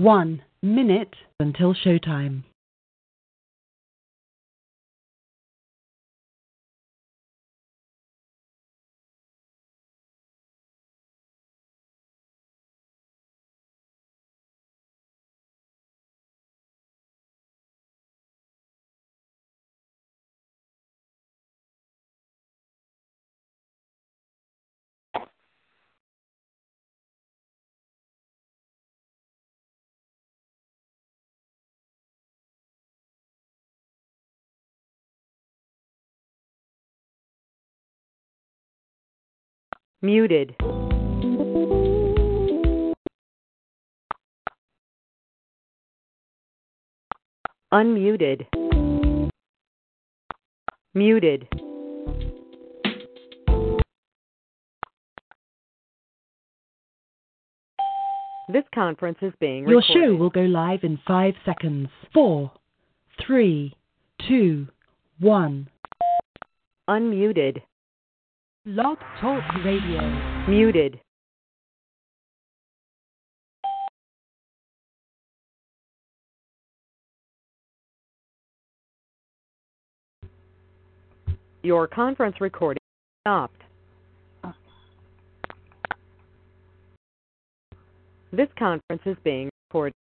One minute until showtime. Muted. Unmuted. Muted. This conference is being recorded. Your recorded. show will go live in five seconds. Four, three, two, one. Unmuted. Blog Talk Radio. Muted. Your conference recording stopped. This conference is being recorded.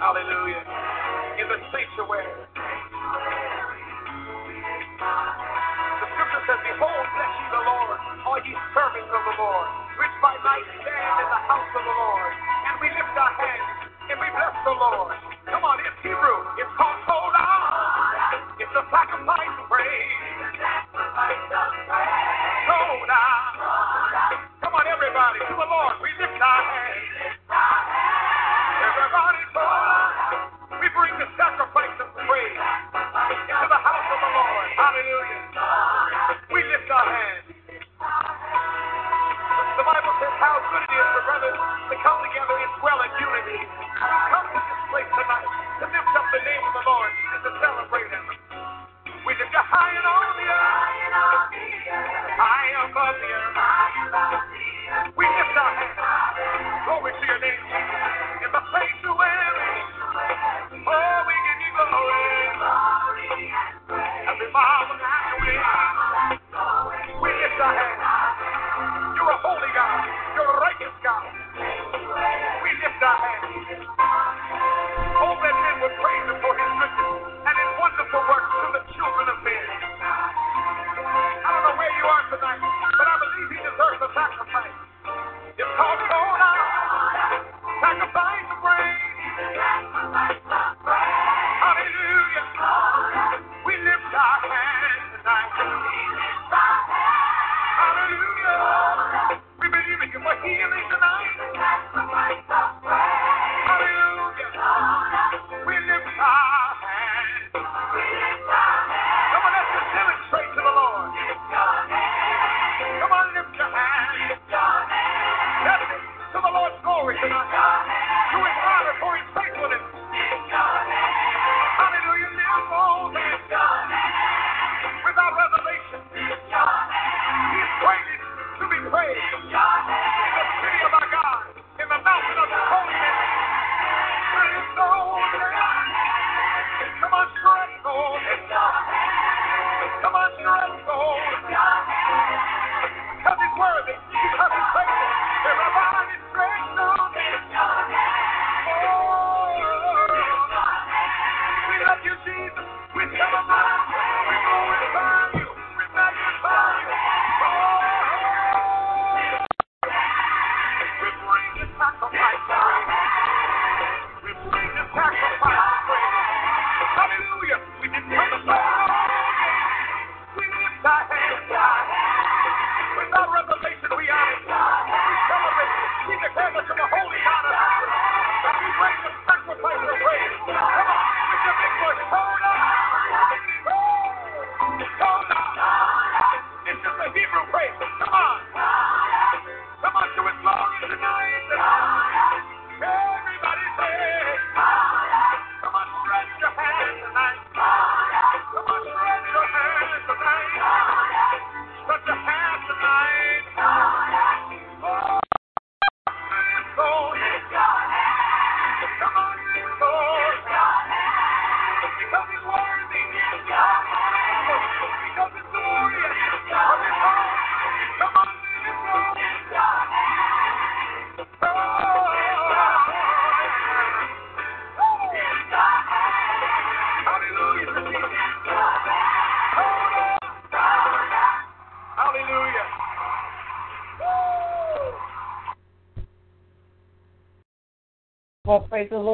Hallelujah. In the sanctuary. The scripture says, Behold, bless the Lord, all ye servants of the Lord, which by night stand in the house of the Lord. And we lift our hands and we bless the Lord.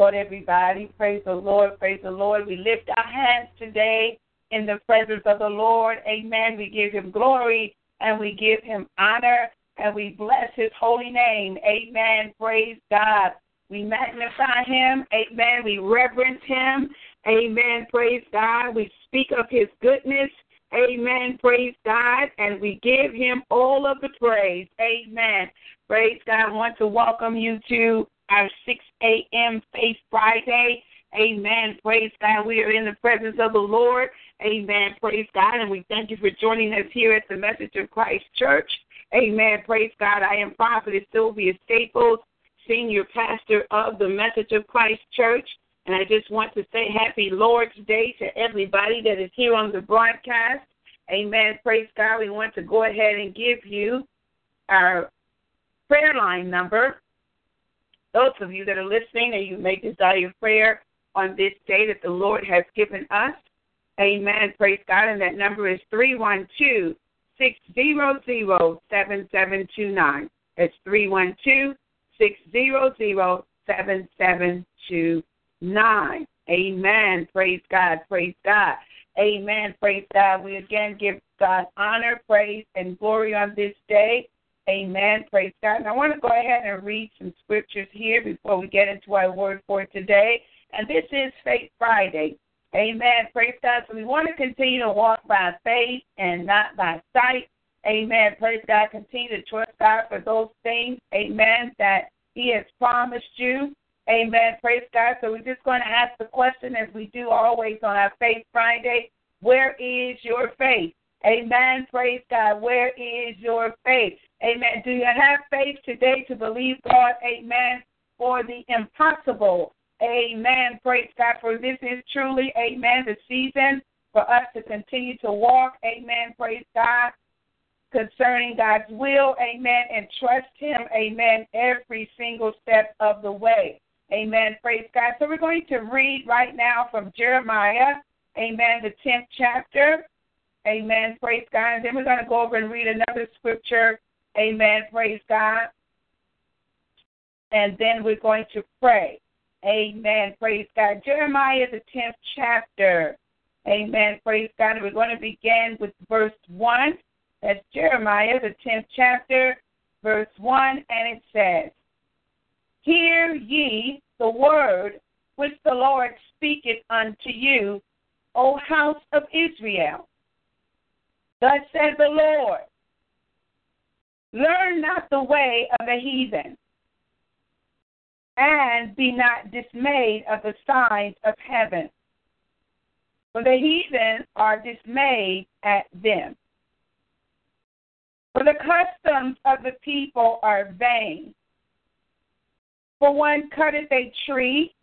Lord, everybody. Praise the Lord. Praise the Lord. We lift our hands today in the presence of the Lord. Amen. We give him glory and we give him honor and we bless his holy name. Amen. Praise God. We magnify him. Amen. We reverence him. Amen. Praise God. We speak of his goodness. Amen. Praise God. And we give him all of the praise. Amen. Praise God. I want to welcome you to our a.m. Faith Friday. Amen. Praise God. We are in the presence of the Lord. Amen. Praise God. And we thank you for joining us here at the Message of Christ Church. Amen. Praise God. I am Prophetess Sylvia Staples, Senior Pastor of the Message of Christ Church. And I just want to say happy Lord's Day to everybody that is here on the broadcast. Amen. Praise God. We want to go ahead and give you our prayer line number. Those of you that are listening and you may desire prayer on this day that the Lord has given us. Amen. Praise God. And that number is 312 600 7729. It's 312 600 7729. Amen. Praise God. Praise God. Amen. Praise God. We again give God honor, praise, and glory on this day. Amen. Praise God. And I want to go ahead and read some scriptures here before we get into our word for today. And this is Faith Friday. Amen. Praise God. So we want to continue to walk by faith and not by sight. Amen. Praise God. Continue to trust God for those things. Amen. That He has promised you. Amen. Praise God. So we're just going to ask the question as we do always on our Faith Friday Where is your faith? Amen. Praise God. Where is your faith? Amen. Do you have faith today to believe God? Amen. For the impossible. Amen. Praise God. For this is truly, amen, the season for us to continue to walk. Amen. Praise God. Concerning God's will. Amen. And trust Him. Amen. Every single step of the way. Amen. Praise God. So we're going to read right now from Jeremiah. Amen. The 10th chapter. Amen. Praise God. And then we're going to go over and read another scripture. Amen. Praise God. And then we're going to pray. Amen. Praise God. Jeremiah, the 10th chapter. Amen. Praise God. We're going to begin with verse 1. That's Jeremiah, the 10th chapter, verse 1. And it says, Hear ye the word which the Lord speaketh unto you, O house of Israel. Thus said the Lord Learn not the way of the heathen, and be not dismayed of the signs of heaven. For the heathen are dismayed at them. For the customs of the people are vain. For one cutteth a tree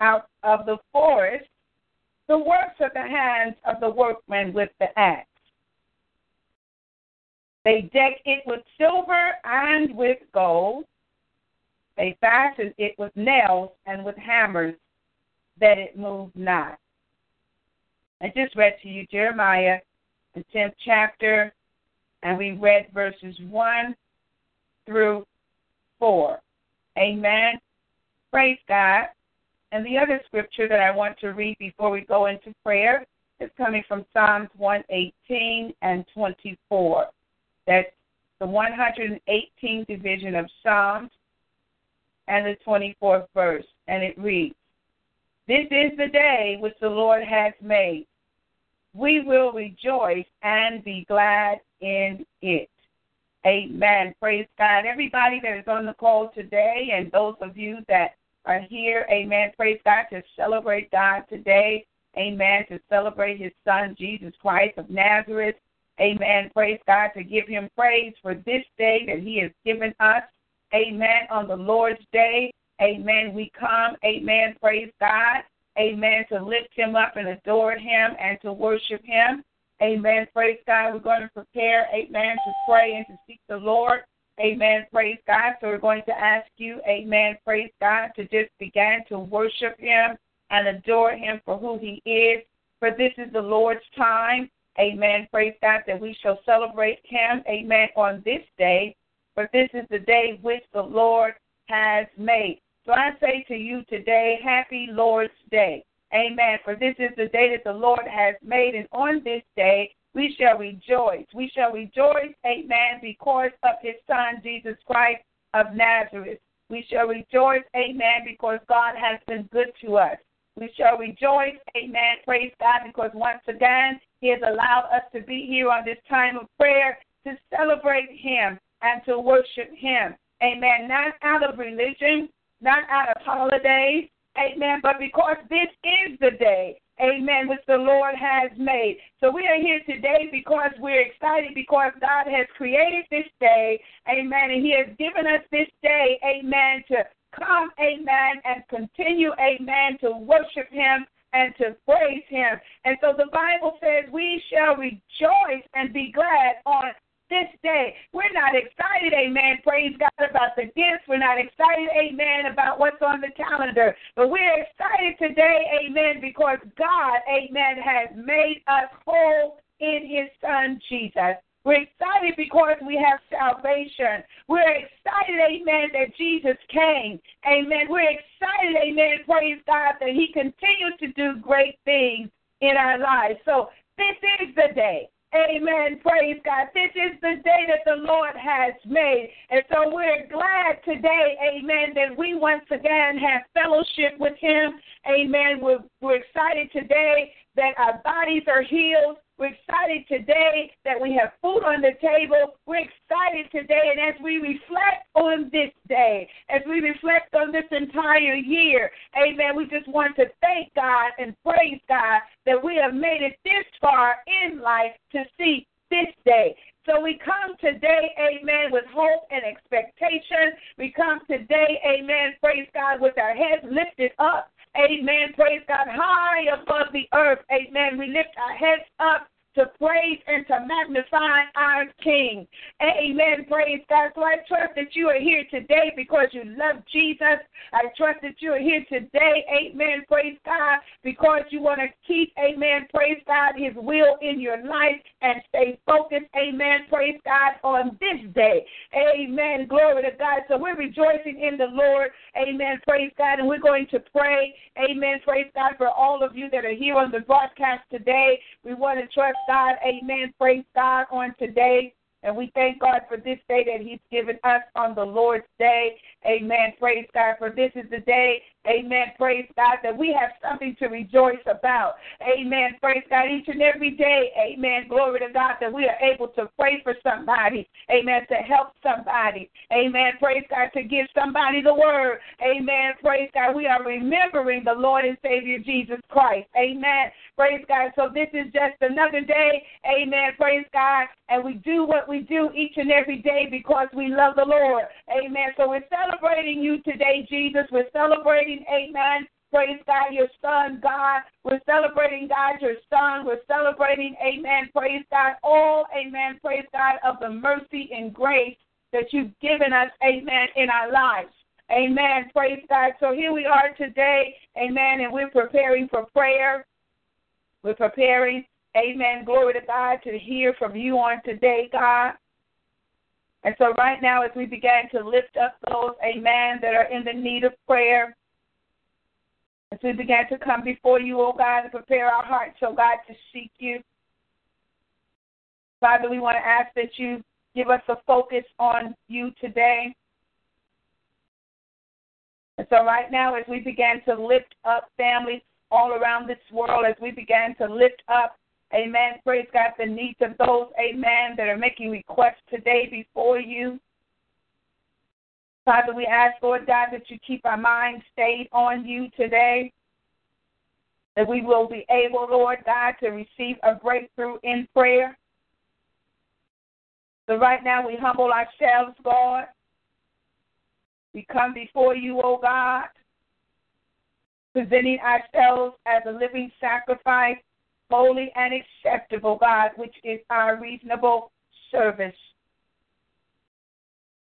out of the forest, the works of the hands of the workman with the axe. They deck it with silver and with gold. They fasten it with nails and with hammers, that it move not. I just read to you Jeremiah, the 10th chapter, and we read verses 1 through 4. Amen. Praise God. And the other scripture that I want to read before we go into prayer is coming from Psalms 118 and 24. That's the 118th division of Psalms and the 24th verse. And it reads This is the day which the Lord has made. We will rejoice and be glad in it. Amen. Praise God. Everybody that is on the call today and those of you that are here, amen. Praise God to celebrate God today. Amen. To celebrate his son, Jesus Christ of Nazareth. Amen. Praise God to give him praise for this day that he has given us. Amen. On the Lord's day. Amen. We come. Amen. Praise God. Amen. To lift him up and adore him and to worship him. Amen. Praise God. We're going to prepare. Amen. To pray and to seek the Lord. Amen. Praise God. So we're going to ask you, Amen. Praise God, to just begin to worship Him and adore Him for who He is. For this is the Lord's time. Amen. Praise God that we shall celebrate him. Amen. On this day. For this is the day which the Lord has made. So I say to you today, happy Lord's Day. Amen. For this is the day that the Lord has made. And on this day, we shall rejoice. We shall rejoice, amen, because of his son, Jesus Christ of Nazareth. We shall rejoice, amen, because God has been good to us. We shall rejoice, amen, praise God, because once again, he has allowed us to be here on this time of prayer to celebrate him and to worship him. Amen. Not out of religion, not out of holidays, amen, but because this is the day amen, which the Lord has made. So we are here today because we're excited because God has created this day, amen, and He has given us this day, amen, to come, amen, and continue, amen, to worship Him and to praise Him. And so the Bible says, We shall rejoice and be glad on this day. We're not excited, amen, praise God, about the gifts. We're not excited, amen, about what's on the calendar. But we're excited today, amen, because God, amen, has made us whole in his son Jesus. We're excited because we have salvation. We're excited, amen, that Jesus came. Amen. We're excited, amen, praise God, that he continues to do great things in our lives. So this is the day. Amen. Praise God. This is the day that the Lord has made. And so we're glad today, amen, that we once again have fellowship with Him. Amen. We're, we're excited today that our bodies are healed. We're excited today that we have food on the table. We're excited today, and as we reflect on this day, as we reflect on this entire year, amen, we just want to thank God and praise God that we have made it this far in life to see this day. So we come today, amen, with hope and expectation. We come today, amen, praise God, with our heads lifted up. Amen. Praise God. High above the earth. Amen. We lift our heads up to praise and to magnify our King. Amen. Praise God. So I trust that you are here today because you love Jesus. I trust that you are here today. Amen. Praise God. Because you want to keep, amen. Praise God, his will in your life and stay focused. Amen. Praise God on this day. Amen. Glory to God. So we're rejoicing in the Lord. Amen. Praise God. And we're going to pray. Amen. Praise God for all of you that are here on the broadcast today. We trust God. Amen. Praise God on today. And we thank God for this day that He's given us on the Lord's day. Amen. Praise God. For this is the day Amen. Praise God that we have something to rejoice about. Amen. Praise God each and every day. Amen. Glory to God that we are able to pray for somebody. Amen. To help somebody. Amen. Praise God to give somebody the word. Amen. Praise God. We are remembering the Lord and Savior Jesus Christ. Amen. Praise God. So this is just another day. Amen. Praise God. And we do what we do each and every day because we love the Lord. Amen. So we're celebrating you today, Jesus. We're celebrating amen. Praise God, your son, God. We're celebrating God, your son. We're celebrating, amen. Praise God, all, amen. Praise God of the mercy and grace that you've given us, amen, in our lives. Amen. Praise God. So here we are today, amen, and we're preparing for prayer. We're preparing, amen, glory to God, to hear from you on today, God. And so right now, as we begin to lift up those, amen, that are in the need of prayer, as we begin to come before you, oh God, and prepare our hearts, oh God, to seek you. Father, we want to ask that you give us a focus on you today. And so, right now, as we begin to lift up families all around this world, as we begin to lift up, amen, praise God, the needs of those, amen, that are making requests today before you. Father, we ask, Lord God, that you keep our minds stayed on you today, that we will be able, Lord God, to receive a breakthrough in prayer. So right now we humble ourselves, God. We come before you, O God, presenting ourselves as a living sacrifice, holy and acceptable, God, which is our reasonable service.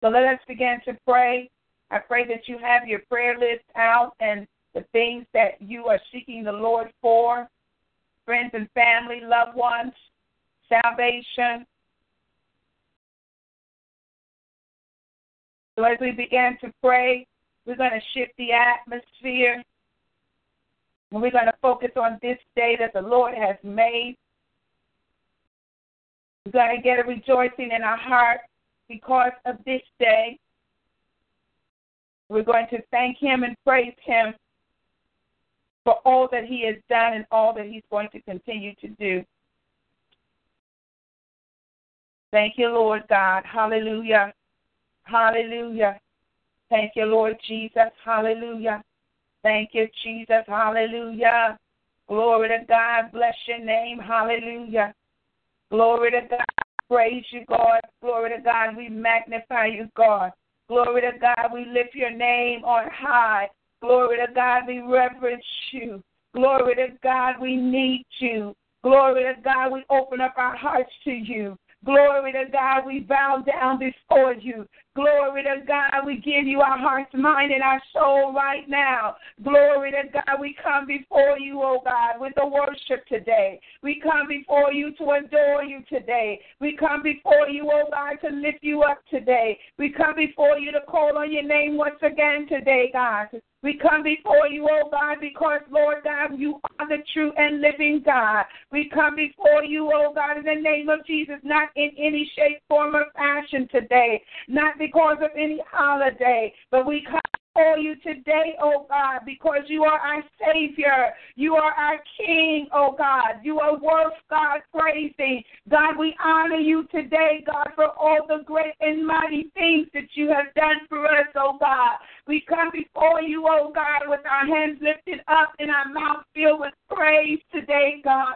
So let us begin to pray. I pray that you have your prayer list out and the things that you are seeking the Lord for friends and family, loved ones, salvation. So as we begin to pray, we're going to shift the atmosphere. And we're going to focus on this day that the Lord has made. We're going to get a rejoicing in our heart because of this day. We're going to thank Him and praise Him for all that He has done and all that He's going to continue to do. Thank you, Lord God. Hallelujah. Hallelujah. Thank you, Lord Jesus. Hallelujah. Thank you, Jesus. Hallelujah. Glory to God. Bless your name. Hallelujah. Glory to God. Praise you, God. Glory to God. We magnify you, God. Glory to God. We lift your name on high. Glory to God. We reverence you. Glory to God. We need you. Glory to God. We open up our hearts to you. Glory to God. We bow down before you. Glory to God. We give you our hearts, mind, and our soul right now. Glory to God. We come before you, oh God, with the worship today. We come before you to adore you today. We come before you, oh God, to lift you up today. We come before you to call on your name once again today, God. We come before you, oh God, because, Lord God, you are the true and living God. We come before you, oh God, in the name of Jesus, not in any shape, form, or fashion today, not because of any holiday, but we come before you today, oh God, because you are our Savior. You are our King, oh God. You are worth God praising. God, we honor you today, God, for all the great and mighty things that you have done for us, oh God. We come before you, oh God, with our hands lifted up and our mouth filled with praise today, God.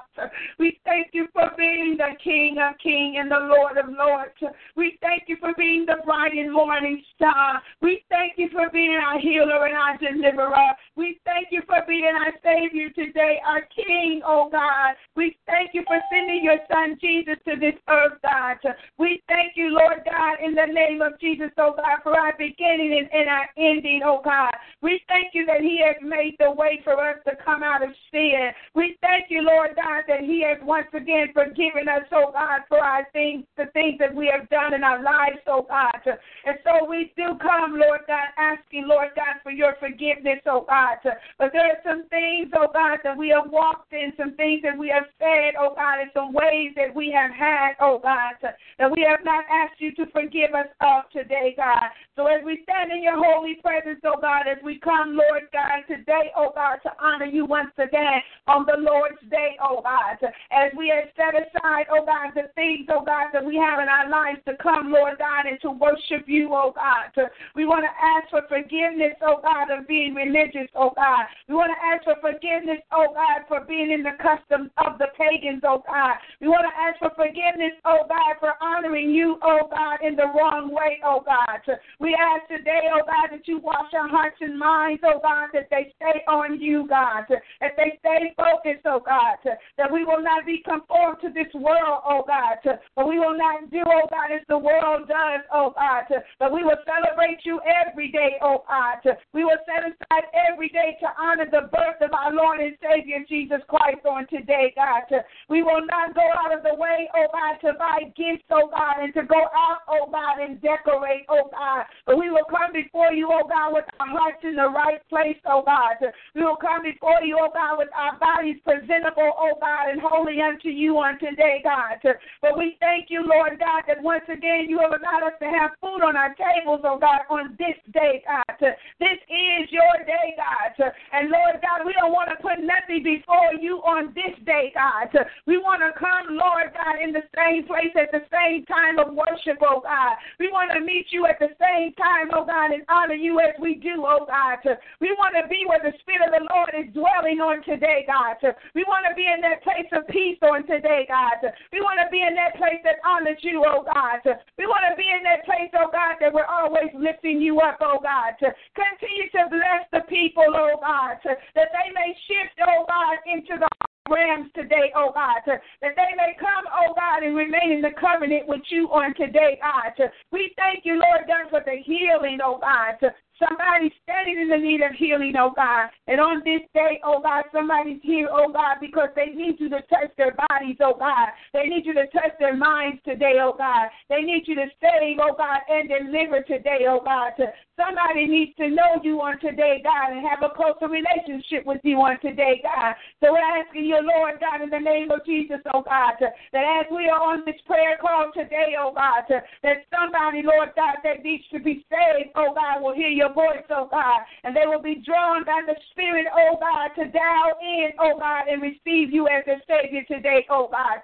We thank you for being the King of Kings and the Lord of Lords. We thank you for being the bright and morning star. We thank you for being our healer and our deliverer. We thank you for being our Savior today, our King, oh God. We thank you for sending your Son Jesus to this earth, God. We thank you, Lord God, in the name of Jesus, oh God, for our beginning and, our ending, oh God. We thank you that He has made the way for us to come out of sin. We thank you, Lord God, that He has once again forgiven us, oh God, for our things, the things that we have done in our lives, oh God. And so we do come, Lord God, asking, Lord God, for your forgiveness, oh God. But there are some things, oh God, that we have walked in, some things that we have said, oh God, and some ways that we have had, oh God, that we have not asked you to forgive us of today, God. So as we stand in your holy presence, oh God, as we come, Lord God, today, oh God, to honor you once again on the Lord's day, oh God, as we have set aside, oh God, the things, oh God, that we have in our lives to come, Lord God, and to worship you, oh God. We want to ask for forgiveness, oh God, of being religious, oh God. We want to ask for forgiveness, oh God, for being in the customs of the pagans, oh God. We want to ask for forgiveness, oh God, for honoring you, oh God, in the wrong way, oh God. We ask today, oh God, that you wash our hearts and minds, oh God, that they stay on you, God, that they stay focused, oh God, that we will not be conformed to this world, oh God, but we will not do, oh God, as the world does, oh God, but we will celebrate you every day, oh God. We will set aside every day to honor the birth of our Lord and Savior Jesus Christ on today, God. We will not go out of the way, oh God, to buy gifts, oh God, and to go out, oh God, and decorate, oh God. But we will come before you, oh oh God, with our hearts in the right place, oh God. We will come before you, oh God, with our bodies presentable, oh God, and holy unto you on today, God. But we thank you, Lord God, that once again you have allowed us to have food on our tables, oh God, on this day, God. This is your day, God. And Lord God, we don't want to put nothing before you on this day, God. We want to come, Lord God, in the same place at the same time of worship, oh God. We want to meet you at the same time, oh God, and honor you as we do, oh God. We want to be where the Spirit of the Lord is dwelling on today, God. We want to be in that place of peace on today, God. We want to be in that place that honors you, oh God. We want to be in that place, oh God, that we're always lifting you up, oh God. Continue to bless the people, oh God, that they may shift, oh God, into the rams today, oh God, that they may come, oh God, and remain in the covenant with you on today, God. We thank you, Lord God, for the healing, oh God, Somebody's standing in the need of healing, oh God. And on this day, oh God, somebody's here, oh God, because they need you to touch their bodies, oh God. They need you to touch their minds today, oh God. They need you to save, oh God, and deliver today, oh God. Somebody needs to know you on today, God, and have a closer relationship with you on today, God. So we're asking you, Lord God, in the name of Jesus, oh God, that as we are on this prayer call today, oh God, that somebody, Lord God, that needs to be saved, oh God, will hear your voice, oh God, and they will be drawn by the Spirit, oh God, to dial in, oh God, and receive you as their Savior today, oh God.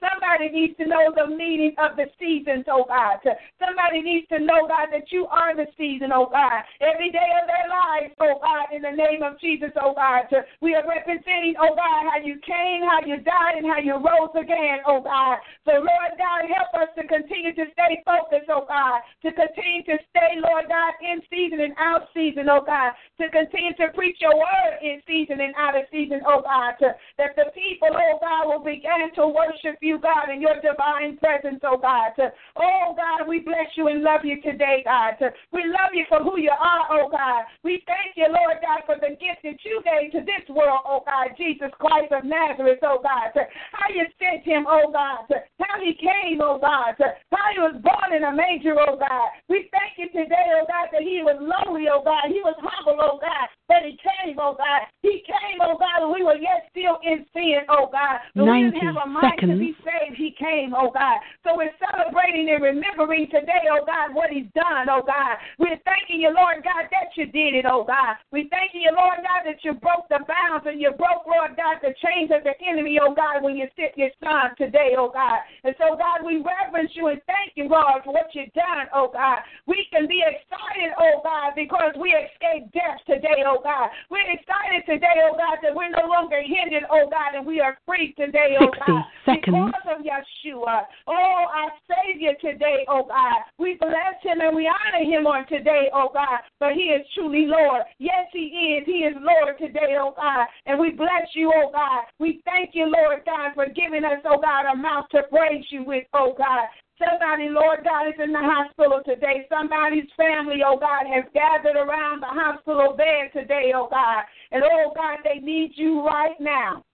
Somebody needs to know the meaning of the seasons, oh God. Somebody needs to know, God, that you are the season, oh God. Every day of their lives, oh God, in the name of Jesus, oh God. We are representing, oh God, how you came, how you died, and how you rose again, oh God. So, Lord God, help us to continue to stay focused, oh God. To continue to stay, Lord God, in season and out season, oh God. To continue to preach your word in season and out of season, oh God. That the people, oh God, will begin began to worship you, God, in your divine presence, oh God. Oh God, we bless you and love you today, God. We love you for who you are, oh God. We thank you, Lord God, for the gift that you gave to this world, oh God, Jesus Christ of Nazareth, oh God. How you sent him, oh God. How he came, oh God. How he was born in a manger, oh God. We thank you today, oh God, that he was lowly, oh God. He was humble, oh God. That he came, oh God. He came, oh God, when we were yet still in sin, oh God. When give him a mind seconds. to be saved, he came, oh God. So we're celebrating and remembering today, oh God, what he's done, oh God. We're thanking you, Lord God, that you did it, oh God. We're thanking you, Lord God, that you broke the bounds and you broke, Lord God, the chains of the enemy, oh God, when you sent your son today, oh God. And so, God, we reverence you and thank you, Lord, for what you've done, oh God. We can be excited, oh God, because we escaped death today, oh God. We're excited today, oh God, that we're no longer hindered, oh God, and we are free today, oh Oh, God. Seconds. Because of Yeshua. Oh, our Savior today, oh God. We bless him and we honor him on today, oh God. But he is truly Lord. Yes, he is. He is Lord today, oh God. And we bless you, oh God. We thank you, Lord God, for giving us, oh God, a mouth to praise you with, oh God. Somebody, Lord God, is in the hospital today. Somebody's family, oh God, has gathered around the hospital bed today, oh God. And oh God, they need you right now.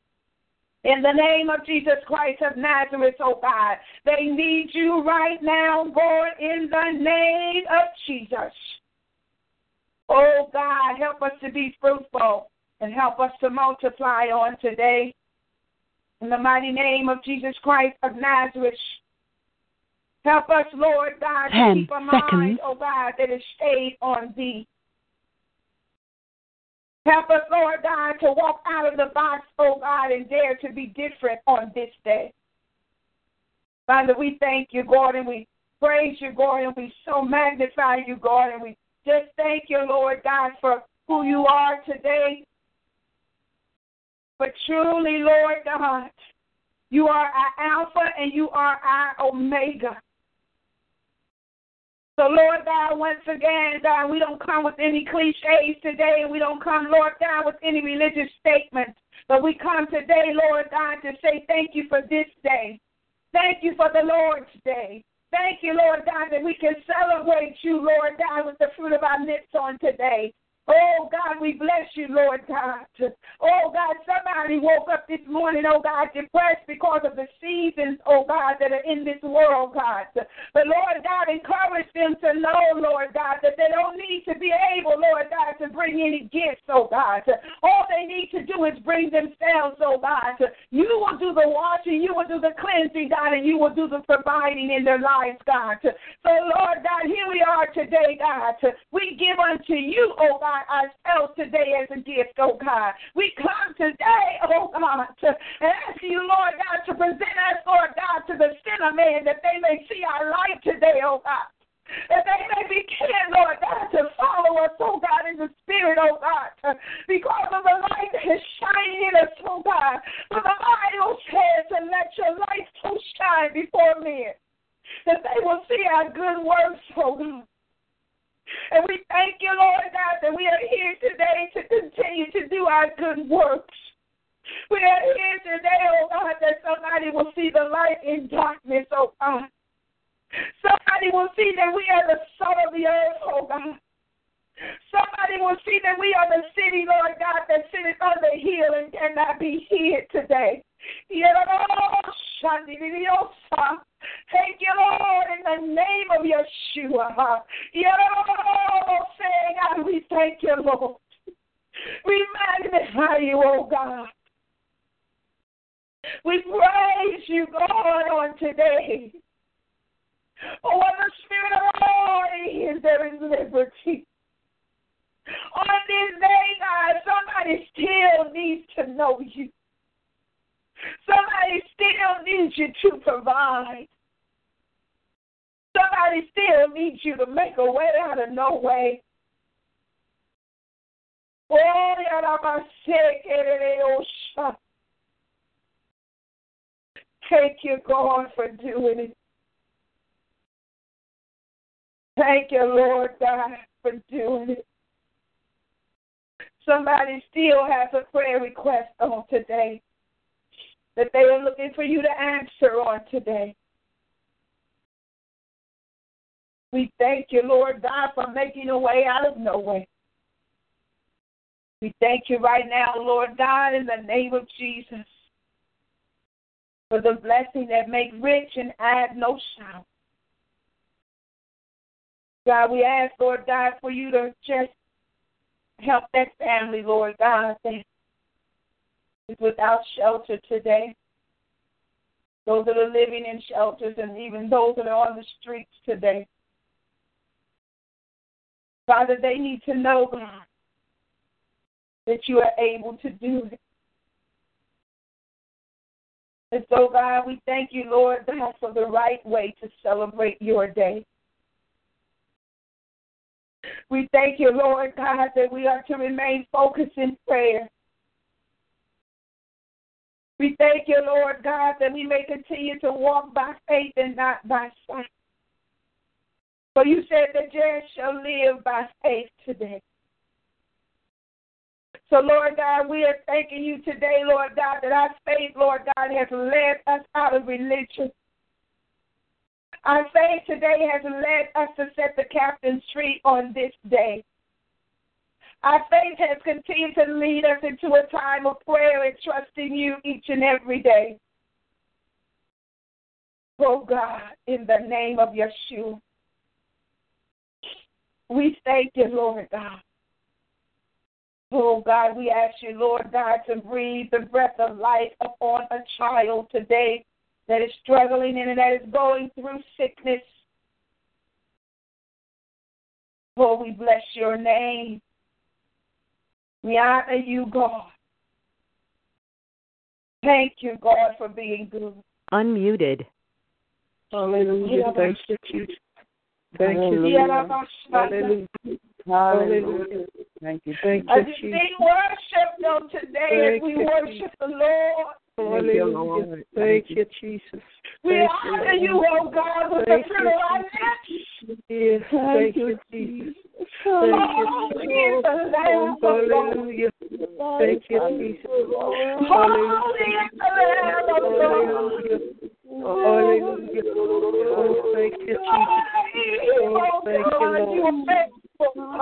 In the name of Jesus Christ of Nazareth, oh God, they need you right now, Lord, in the name of Jesus. Oh God, help us to be fruitful and help us to multiply on today. In the mighty name of Jesus Christ of Nazareth, help us, Lord God, Ten keep a seconds. mind, oh God, that is stayed on thee. Help us, Lord God, to walk out of the box, oh God, and dare to be different on this day. Father, we thank you, God, and we praise you, God, and we so magnify you, God, and we just thank you, Lord God, for who you are today. But truly, Lord God, you are our Alpha and you are our Omega. So, Lord God, once again, God, we don't come with any cliches today. And we don't come, Lord God, with any religious statements. But we come today, Lord God, to say thank you for this day. Thank you for the Lord's day. Thank you, Lord God, that we can celebrate you, Lord God, with the fruit of our lips on today. Oh God, we bless you, Lord God. Oh God, somebody woke up this morning, oh God, depressed because of the seasons, oh God, that are in this world, God. But Lord God, encourage them to know, Lord God, that they don't need to be able, Lord God, to bring any gifts, oh God. All they need to do is bring themselves, oh God. You will do the washing, you will do the cleansing, God, and you will do the providing in their lives, God. So, Lord God, here we are today, God. We give unto you, oh God ourselves today as a gift, oh God. We come today, oh God, to ask you, Lord God, to present us, Lord God, to the sinner man that they may see our light today, oh God. That they may begin, Lord God, to follow us, oh God, in the spirit, oh God, because of the light that is shining in us, oh God. For the Bible says, and let your light so shine before men, that they will see our good works, oh God. And we thank you, Lord God, that we are here today to continue to do our good works. We are here today, oh God, that somebody will see the light in darkness, oh God. Somebody will see that we are the salt of the earth, oh God. Somebody will see that we are the city, Lord God, that sitteth on the hill and cannot be hid today. Thank you, Lord, in the name of Yeshua. Saying, God, we thank you, Lord. We magnify you, oh God. We praise you, God, on today. Oh, when the Spirit of the Lord is, there is liberty. On this day, God, somebody still needs to know you. Needs you to provide. Somebody still needs you to make a way out of no way. Oh, Thank you, God, for doing it. Thank you, Lord God, for doing it. Somebody still has a prayer request on today that they are looking for you to answer on today. We thank you, Lord God, for making a way out of no way. We thank you right now, Lord God, in the name of Jesus, for the blessing that makes rich and add no sorrow. God, we ask, Lord God, for you to just help that family, Lord God, that is without shelter today. Those that are living in shelters and even those that are on the streets today. Father, they need to know, God, that you are able to do it. And so, God, we thank you, Lord, God, for the right way to celebrate your day. We thank you, Lord God, that we are to remain focused in prayer. We thank you, Lord God, that we may continue to walk by faith and not by sight. For you said the just shall live by faith today. So, Lord God, we are thanking you today, Lord God, that our faith, Lord God, has led us out of religion. Our faith today has led us to set the captain free on this day. Our faith has continued to lead us into a time of prayer and trusting you each and every day. Oh God, in the name of Yeshua, we thank you, Lord God. Oh God, we ask you, Lord God, to breathe the breath of life upon a child today that is struggling and that is going through sickness. Oh, we bless your name. We honor you, God. Thank you, God, for being good. Unmuted. Hallelujah. Thank you, Jesus. Thank you. Hallelujah. Hallelujah. Thank you. Thank you, As Jesus. we worship them today, as we worship the Lord, Hallelujah. Thank you, Jesus. we Thank honor you. you, oh God, with the Thank fruit you, of our lips. Yes, thank you, Jesus. Thank you, oh, Holy is the Lamb of God. Hallelujah. Thank you, Jesus. Holy is the Lamb of God. Hallelujah. Oh, thank you, Jesus. Oh, oh, thank you, God, Lord.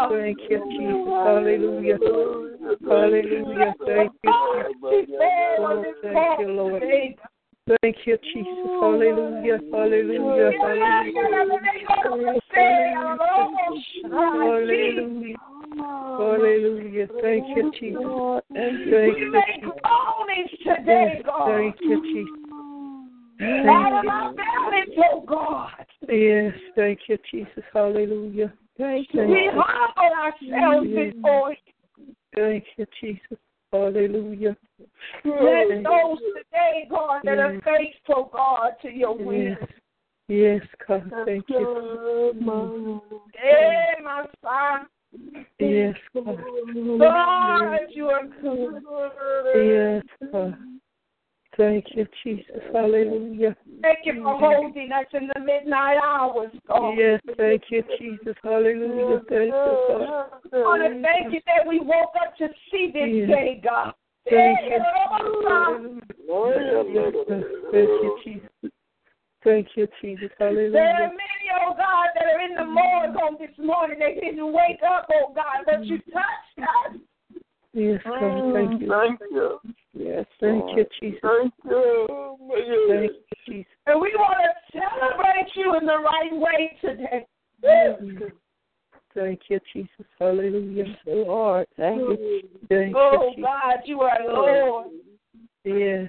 Thank you, Jesus. Hallelujah. Hallelujah. Thank you, Jesus. Thank you, Lord. Thank you, Jesus. Hallelujah. Hallelujah. Hallelujah. Hallelujah. Hallelujah. Thank you, Jesus. Thank you, Jesus. Thank you, Jesus. Thank you. Yes, thank you, Jesus. Hallelujah. Thank you. We humble ourselves before you. Thank you, Jesus. Hallelujah. Let those today, God, that are Yes. faithful, God, to your will. Yes. Yes, God. Thank you. Hey, mm. eh, my son. Yes, God. God, you are good. Yes, God. Thank you, Jesus. Hallelujah. Thank you for holding us in the midnight hours, God. Yes, thank you, Jesus. Hallelujah. Thank you, God. I want to thank you that we woke up to see this Yes. day, God. Thank you. Lord, Hallelujah. Yes, God. Thank you, Jesus. Thank you, Jesus. Hallelujah. There are many many, oh God, that are in the morgue on this morning. They didn't wake up, oh God, but you touched us. Yes, God. Thank you. Thank you. Yes, thank you, Jesus. Thank you. Thank you, Jesus. And we want to celebrate you in the right way today. Thank you, Jesus. Hallelujah. Lord, thank you. Thank Oh you, Jesus. God, you are Lord. Yes.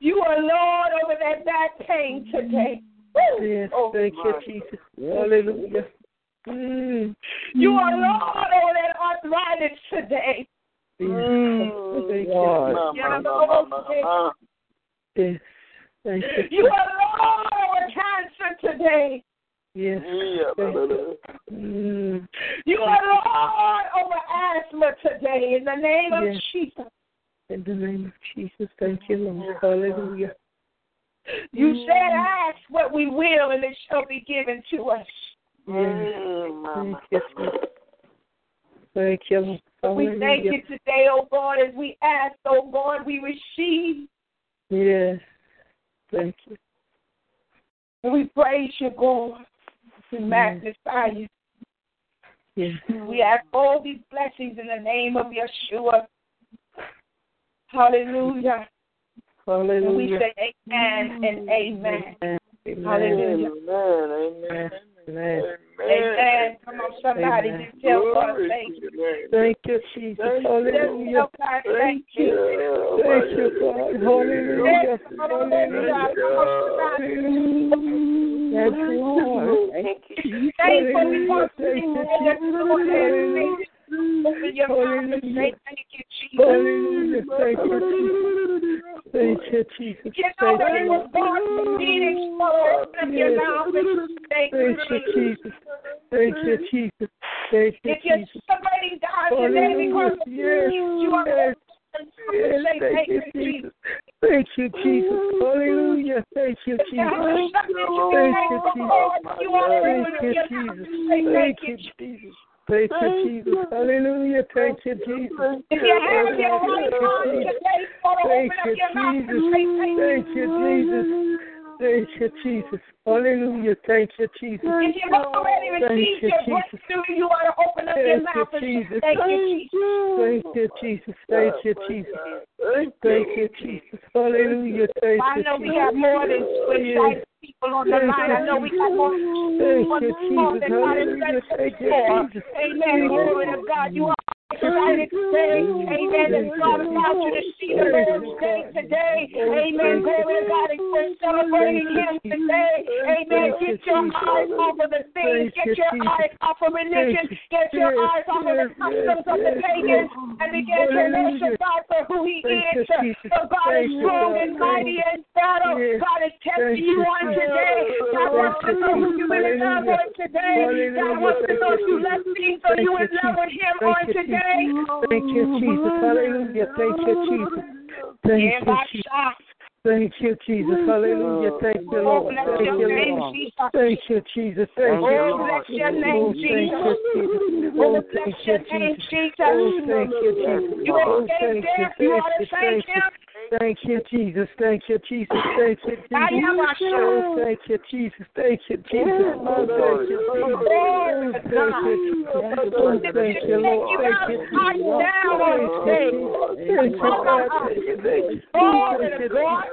You are Lord over that back pain today. Woo! Yes, Oh, thank you, my. Jesus. Hallelujah. Mm. You are Lord over that arthritis today. Yes. Mm. Thank Ma, you. ma. Yes. Thank you. You are Lord over cancer today. Yes. Yeah, Thank ma, ma, you. Mm. You are Lord over asthma today in the name of Yes. Jesus. In the name of Jesus, thank you, Lord. Hallelujah. You said, ask what we will, and it shall be given to us. Yes. Mm, ma, Thank you, ma. Thank you, Lord. We thank you today, oh God, as we ask, oh God, we receive. Yes. Thank you. And we praise you, God. We magnify you. Yes. We ask all these blessings in the name of Yeshua. Hallelujah. Hallelujah. And we say amen and amen. Amen. Amen. Hallelujah. Amen, amen. Amen. Amen. Come on, somebody, Amen. just tell God Glory thank to you. your name. Thank you, Jesus. Thank you. Just Hallelujah. tell God thank Thank you. you. Thank you, God. Hallelujah. Hallelujah. Come on, somebody. Yes, Lord. Thank you. Thankful because Hallelujah. you Thank you, Jesus. Open your mouth and say Hallelujah. thank you, Jesus. Hallelujah. Thank you, Jesus. Thank you, Jesus. You know Thank that you, it was Lord. God meaning so open up your mouth and say Thank you, Jesus. Thank you, Jesus. Thank you, If you're Jesus. celebrating God today because of Yes, you are yes, open, yes. say Thank you, Jesus. Thank you, Jesus. Hallelujah. Thank you, you Jesus. something to be Thank you, Jesus. you Thank you, up your mouth Jesus. Thank thank you, you. Jesus. Thank you, Jesus. Hallelujah. Thank you, Jesus. If you have your right mind today, you want Thank open up you, your mouth and Jesus. say thank you. Thank you, Jesus. Thank you, Jesus. Hallelujah. Thank you, Jesus. If you've already Thank received you, your Jesus. breakthrough, you want to open up your Thank you, mouth and say Jesus. thank you, Jesus. Thank you, Jesus. Thank you, Jesus. Thank you, Jesus. Hallelujah. Thank you. I know we have more than two excited people on the line. I know we have more Thank on you, the phone Jesus. that God has Hallelujah. sent Thank you, for. Jesus. Amen. Glory to God. You are excited today. Amen. And God allows you to see the Lord's day today. Amen. Glory God. We're celebrating Him today. Amen. Get your eyes off of the things. Get your eyes off of religion. Get your eyes off of the customs of the pagans and begin to worship God for who He is. For God is strong and mighty in battle. God is testing you on today. God wants to know who you really love on today. God wants to know if you love me so you in love with Him on today. Thank you, Jesus. Hallelujah. Thank you, Jesus. Thank you, Jesus. Thank you, Jesus. Hallelujah. Thank you, Oh, Lord. Thank you, Lord. Jesus. Thank you, Jesus. Thank you, Oh, Lord. bless your Oh, name, you, Jesus. Oh, Oh, thank you, Jesus. Oh, thank you, Jesus. You Oh, ain't thank you, ought to thank. Him. Thank you, Jesus. Thank you, Jesus. Thank you, Jesus. I am a Oh, thank you, Jesus. Thank you, Jesus. Oh, thank you, Jesus. Glory Oh, to thank God. you, Jesus. Oh, thank you, Lord. Thank you, Hot Jesus. down on stage. Thank you, God. Thank you, thank you. Glory Thank to you, God.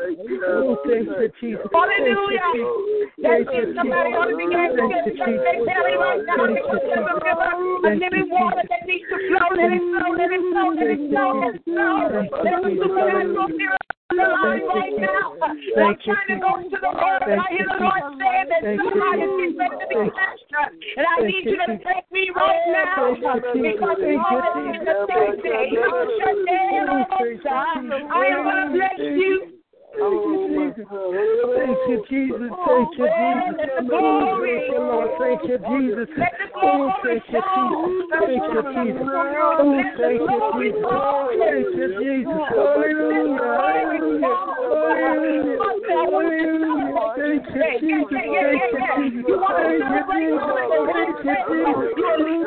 Oh, thank you, Jesus. Hallelujah. Thank That's you, it. Somebody ought to begin to Thank just you, shake their belly right now Thank because you, there's a river of Thank you, living water that needs to flow. Let it flow, let it flow, let it flow, let it flow. There's a supernatural miracle on the line right now. I'm trying to go to the Lord, and I hear the Lord saying that somebody's getting ready to be touched. And I need you to take me right now because God is in the same day. I am going to bless you. Thank you, Jesus. Thank you, Jesus. Let the Thank you, Lord. Thank you, Jesus. Oh, thank you, Jesus. Thank you, Jesus. Oh, thank you, Jesus. Thank you, Jesus. Hallelujah. Hallelujah. Hallelujah. Hallelujah. Thank you, Jesus. Thank you, Jesus. Thank you, Jesus. Thank you, Jesus.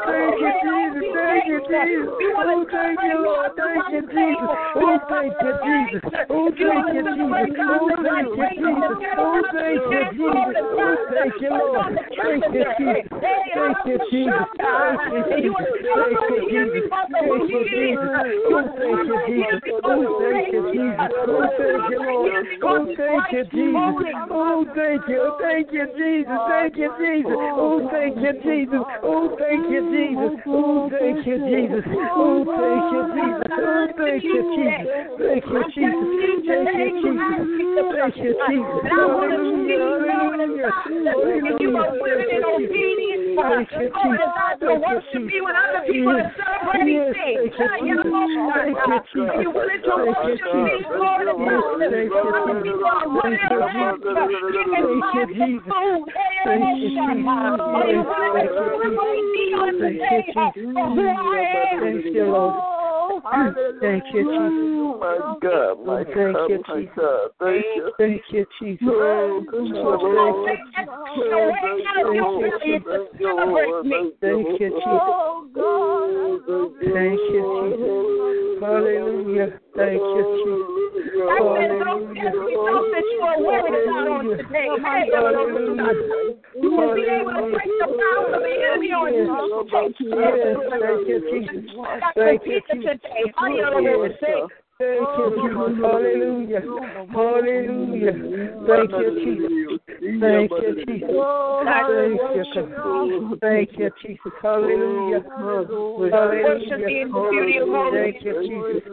Thank you, Jesus. Thank you, Jesus. Oh, thank you, Lord. Thank you, Jesus. Oh, thank you, Jesus. Oh, thank you, Jesus. Oh, thank you, Jesus. Oh, thank you, Jesus. Oh, thank you, Lord. Thank you, Jesus. Thank you, Jesus. Thank you, Jesus. Thank you, Jesus. Thank you, Jesus. Oh, thank you, Jesus. Oh, thank you, Jesus. Oh, thank you, Lord. Oh, thank you, Jesus. Oh, thank you. Thank you, Jesus. Thank you, Jesus. Oh, thank you, Jesus. Oh, thank you, Jesus. Oh, thank you, Jesus. Oh, thank you, Jesus. Oh, thank you, Jesus. Thank you, Jesus. Thank you, Jesus. Thank you, Jesus. Hallelujah. Hallelujah. If you are willing and obedient, Thank you, God Jesus. desires to worship you when other people are celebrating Yes, things. thank you, Jesus. Thank you, Jesus. If you're willing to Thank you, worship me, Jesus. Lord, and Yes, God, thank you, other people are running Thank you, around, Jesus. giving Thank you, God the Jesus. food. Hey, Thank oh, you, Shama. Jesus. Are you Yes, willing thank to you, celebrate me on Thank you, today Jesus. for who I am? Thank you, Lord. Thank you, Jesus. My God, my Oh, thank God, you, my Jesus. God. Thank you. Thank you, Jesus. Oh, Thank thank you, you, Lord. Take that away out of your belly and to celebrate me. Thank you, Jesus. Thank you, Jesus. Hallelujah. Thank you, Jesus. I said, don't tell me something that you are worried about on today. Hey, you will be able to break the power of the enemy on you. Yes, thank you, Jesus. Got Thank the you, pizza Jesus. today. How you gonna say? Thank you, oh, Jesus. Hallelujah. Oh, Hallelujah. Thank you, Jesus. Thank you, Jesus. Thank you, God. Thank you, Jesus. Hallelujah. Oh, worship me in the beauty of Hallelujah. Thank you, Jesus.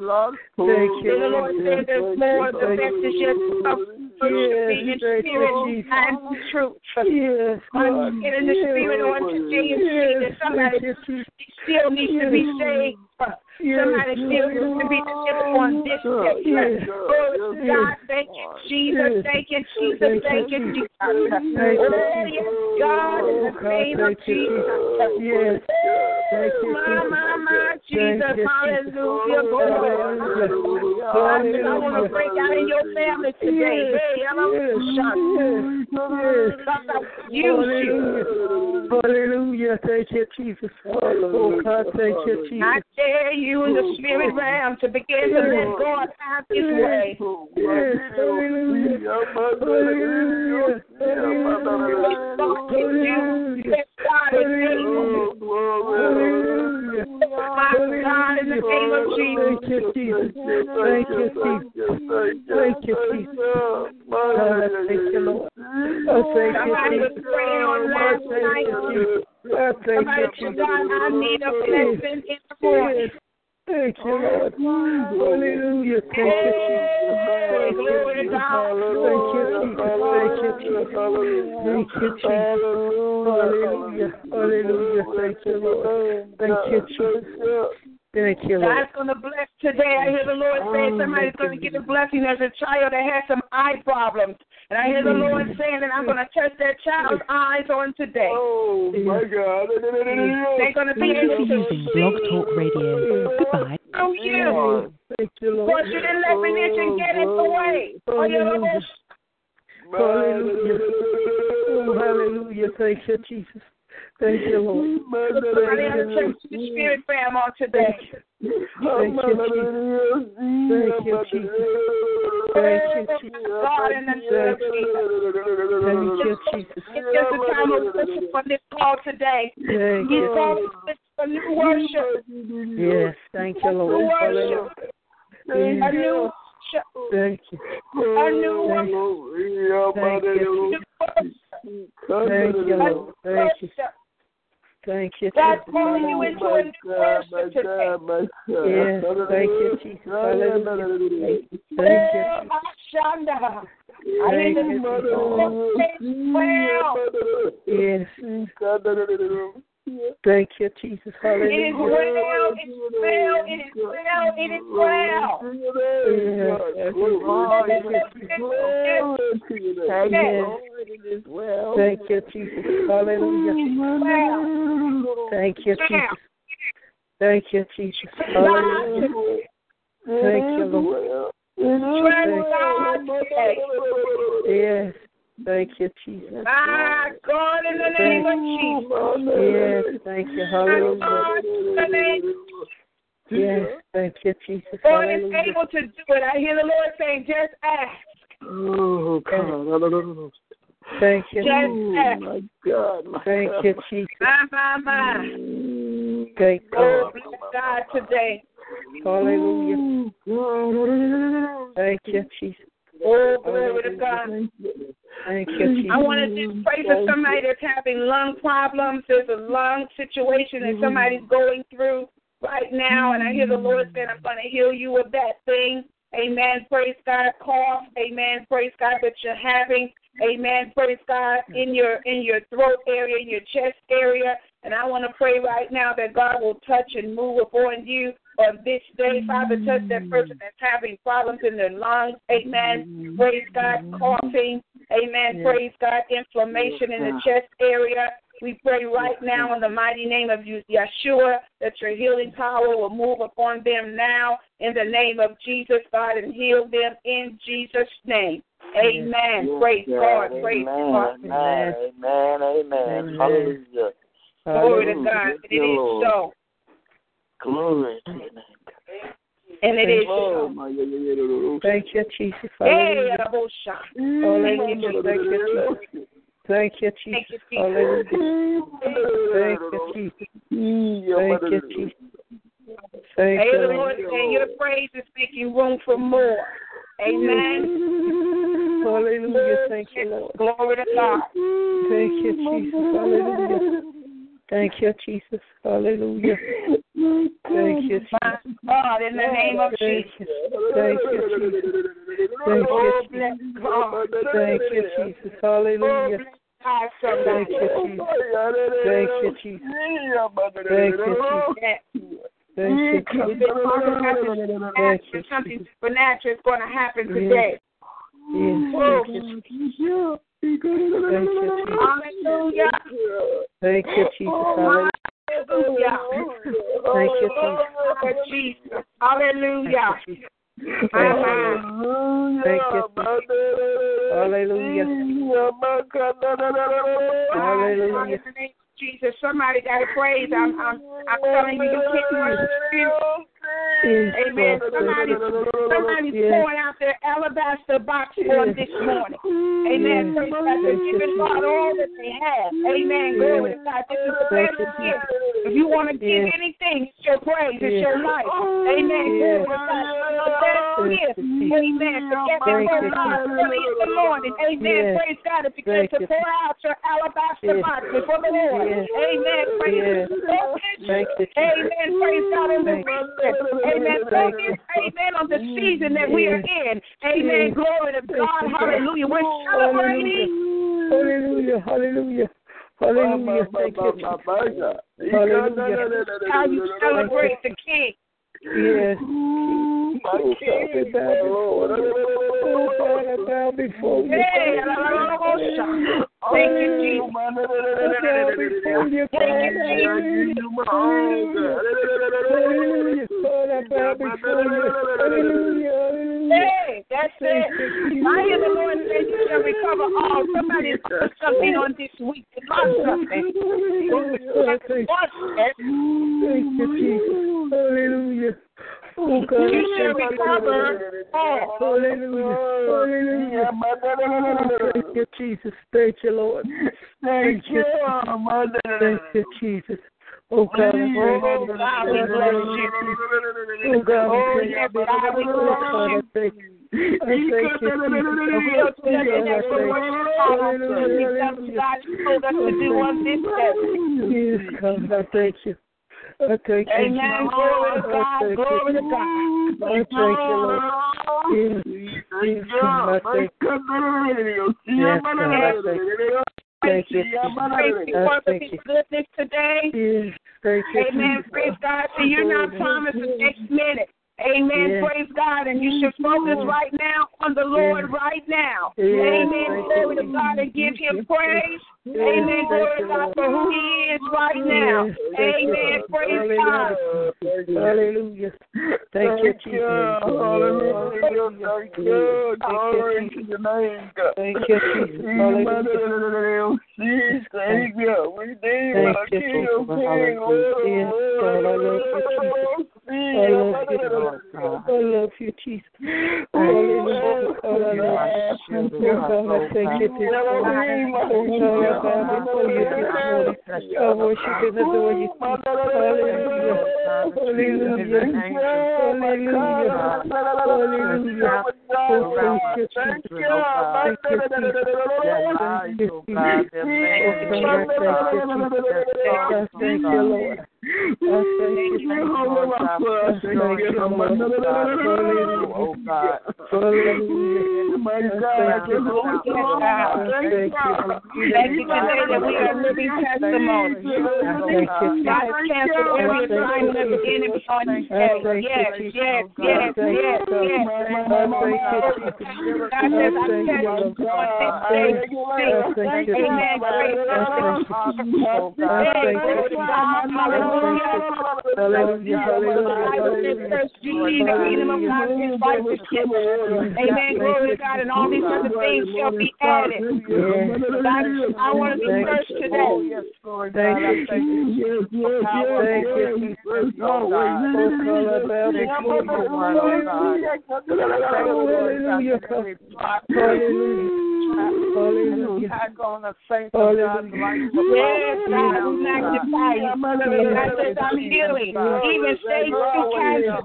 Thank you, And Lord there's more. The best is yet to come. Worship me in Yes, thank you, spirit Jesus. and in truth. Yes, God. in the spirit on today and see that Yes, somebody Jesus. still needs to be saved. Somebody needs to be delivered oh, on this day. Yes. Oh, God, thank you, Jesus. Thank you, Jesus. Oh, thank you, Jesus. Oh, God, in the name of Jesus. Yes. My, Jesus. my, my, Jesus. Hallelujah. Glory. I want to break out in your family today. Hey, hello. Yes. God, I use you. Hallelujah. Hallelujah. Thank you, Jesus. Oh, God, thank you, Jesus. I dare you in the spirit realm to begin to let God have his way. My God, in the name of Jesus. Thank you, Jesus. Thank you, Jesus. Thank you, Jesus. God, thank you, Lord. Oh, thank Somebody you, was Jesus. praying on Oh, last thank night. you, Jesus. Oh, thank Somebody you, said, Jesus. God, I need a blessing in the morning. Thank you, Lord. Hallelujah. Thank you, Jesus. Hey, glory to God. Thank you, Jesus. Thank you, Jesus. Thank you, Jesus. Hallelujah. Hallelujah. Thank you, Lord. Thank you, Jesus. Thank you, Lord. God's going to bless today. I hear the Lord oh, say somebody's going to get a blessing as a child that has some eye problems. And I hear the mm-hmm. Lord saying that I'm going to touch that child's mm-hmm. eyes on today. Oh, mm-hmm. my God. They're going to be able to Using Blog Talk Radio. Goodbye. through you. Thank you, Lord. But you didn't let religion get in the way. Oh, you know, oh, Hallelujah. Oh, hallelujah. Thank you, Jesus. Thank you, Lord. somebody Thank the you, spirit fam on today. Thank you, Jesus. Thank you, Jesus. Thank you, Jesus. God in the name of Jesus. Thank you, Jesus. It's just a time of worship on this call today. Thank He's calling us for new worship. Yes, thank you, New Lord. worship. A new worship. Thank you. A new worship. Thank you, New Thank you, Lord. Thank you. Thank you, God's Jesus. calling you oh, into a new worship today. Yes, thank you, Jesus. Hallelujah. Thank you, Oh, Jesus. Ashanda. I Thank need you, to Jesus. Yes. Thank you, Jesus. It is Hallelujah. well, it is well, it is well, it is well. Yes. Thank you, Jesus. Hallelujah. Thank you, Jesus. Thank you, Jesus. Hallelujah. Thank you, Lord. Yes. Thank you, Jesus. My God, in the name of Jesus. Yes, thank you. Hallelujah. Lord, in the name Yes, thank you, Jesus. God is able to do it. I hear the Lord saying, just ask. Oh, God. Thank you. Just Oh, my God. my Thank God. you, Jesus. My, my, my. Mm. Thank Oh, God. bless God today. Hallelujah. Thank you, Jesus. Oh, glory to God. Thank you, I want to just pray for somebody that's having lung problems. There's a lung situation that somebody's going through right now, and I hear the Lord saying, I'm going to heal you of that thing. Amen. Praise God. Cough. Amen. Praise God that you're having. Amen. Praise God in your in your throat area, in your chest area. And I want to pray right now that God will touch and move upon you on this day. Father, touch that mm. person that's having problems in their lungs. Amen. Mm-hmm. Praise God. Mm-hmm. Coughing. Amen. Praise God. Inflammation in the chest area. We pray right now in the mighty name of You, Yeshua that your healing power will move upon them now in the name of Jesus, God, and heal them in Jesus' name. Amen. Praise God. Praise God. Amen. Amen. Amen. Hallelujah. Glory to God. Thank It you, is Lord. so. Glory to your name. And it is Oh. Thank you, Jesus. Hallelujah. Hallelujah. Oh, thank you, Jesus. Thank you, Thank Jesus. you, Jesus. Hallelujah. Thank you, Jesus. Thank you, Jesus. Thank Hey, you, Lord. Lord your praise is making room for more. Amen. Hallelujah. Thank you, Lord. Glory to God. Thank you, Jesus. Hallelujah. Thank you, Jesus. Hallelujah. Thank you, My God, in the name of Thank Jesus. Thank you, Jesus. Thank Oh, you, Jesus. God. Thank you, Jesus. Oh, Hallelujah. bless God, Thank you, Jesus. Thank you, Jesus. Thank you, Jesus. Thank you, Jesus. been talking about Thank you, supernatural. Something supernatural is going to happen today. Yes, Oh, thank you, Jesus. Thank you, Jesus. hallelujah. Thank you, Jesus. Hallelujah. Hallelujah. Thank you, Jesus. Hallelujah. Thank you, my. Lord. Thank you, Jesus. Hallelujah. Hallelujah. In the name of Jesus, somebody got to praise. I'm, I'm, I'm telling you, you can't Amen. Lord. Somebody, somebody's Yes. pouring out their alabaster box on this morning. Amen. Yes. Giving God all that they have. Amen. Glory to God. This is the best gift. If you want to give anything, it's your praise. It's your life. Oh, Amen. Glory to God. It's the best gift. Amen. Forget Thank before you, God in the morning. Amen. Praise God. If you get to pour out your alabaster box before the Lord. Amen. Praise Yes. God. Thank you, Jesus. Amen. Praise God on the Thank you. reason. Amen. Focus. Amen. On the season that we are in. Amen. Glory to God. Hallelujah. We're celebrating. Hallelujah. Hallelujah. Hallelujah. Thank you, Hallelujah. How you celebrate the King. Yes. Oh, you. Oh, la, la. Thank you, Jesus. Before you, Father. Hallelujah. Lord, I bow before you. Hallelujah. Hallelujah. Hey, that's it. I hear the Lord say you shall recover all. Somebody lost something on this week. They lost something. Thank Thank you, Jesus. Hallelujah. Oh, God. You shall recover all. Hallelujah. Hallelujah. Thank you, Jesus. Thank you, Lord. Thank you. Thank you, Jesus. Oh, God. Oh, God, we bless you. Oh, God. Oh, yes, you. We Oh, bless oh, oh, God, I you. thank you. I thank you, Jesus. A real testing God, I that for thank what you. you call us to do. Hallelujah. That's what God us to do on this day. Yes, God, I thank you. I thank you. Amen. Glory to God. thank Glory you. to God. I thank you, Lord. Yes, yes, God, I thank you. Yes, God, I thank you. Thank you, Jesus. Praise the I Lord for thank you. goodness today. Yes, thank you, Amen. Praise God. So you're not promised the next minute. Amen. Yes. Praise God. And you should focus right now on the Lord Yes. right now. Yes. Amen. Glory to God and give him praise. Amen. Glory to God for who he is right now. Amen. Praise God. Hallelujah. Thank you, Jesus. Hallelujah. Thank you. Glory to your name, God. Thank you, Jesus. Hallelujah. Thank you. We need Thank you, King of. Kings, Lord of Lords. Love you, Lord God. I love you, Jesus. Hallelujah. Hallelujah. God, I thank you this morning. God, I bow before you this morning. I worship and adore you. Hallelujah. Hallelujah. Oh, hallelujah. Hallelujah. Oh, thank you, Jesus. Thank you, Jesus. Thank you, Jesus. God, I thank you, thank you, Lord. I thank you, Jesus. I thank you, Lord. Oh, God. Hallelujah. My I God, thank you, Lord. Thank you. I thank you. Thank you today that we are living testimonies. I thank you, God has canceled every assignment of the enemy on you today. Yes, yes, yes, yes, yes. God says, I test you on this day. Amen. Praise God. Hey, glory to God. Hallelujah. Hallelujah. Bible says first you see the kingdom of God and his righteousness. Amen. Glory to God. And all these other things shall be added. I want to be first today. Thank you, Jesus. Thank you, Jesus. Oh, I bow before you. Hallelujah. Hallelujah. Hallelujah. Hallelujah. Yes, God, magnify you. God says, I'm healing. Even stage two cancer.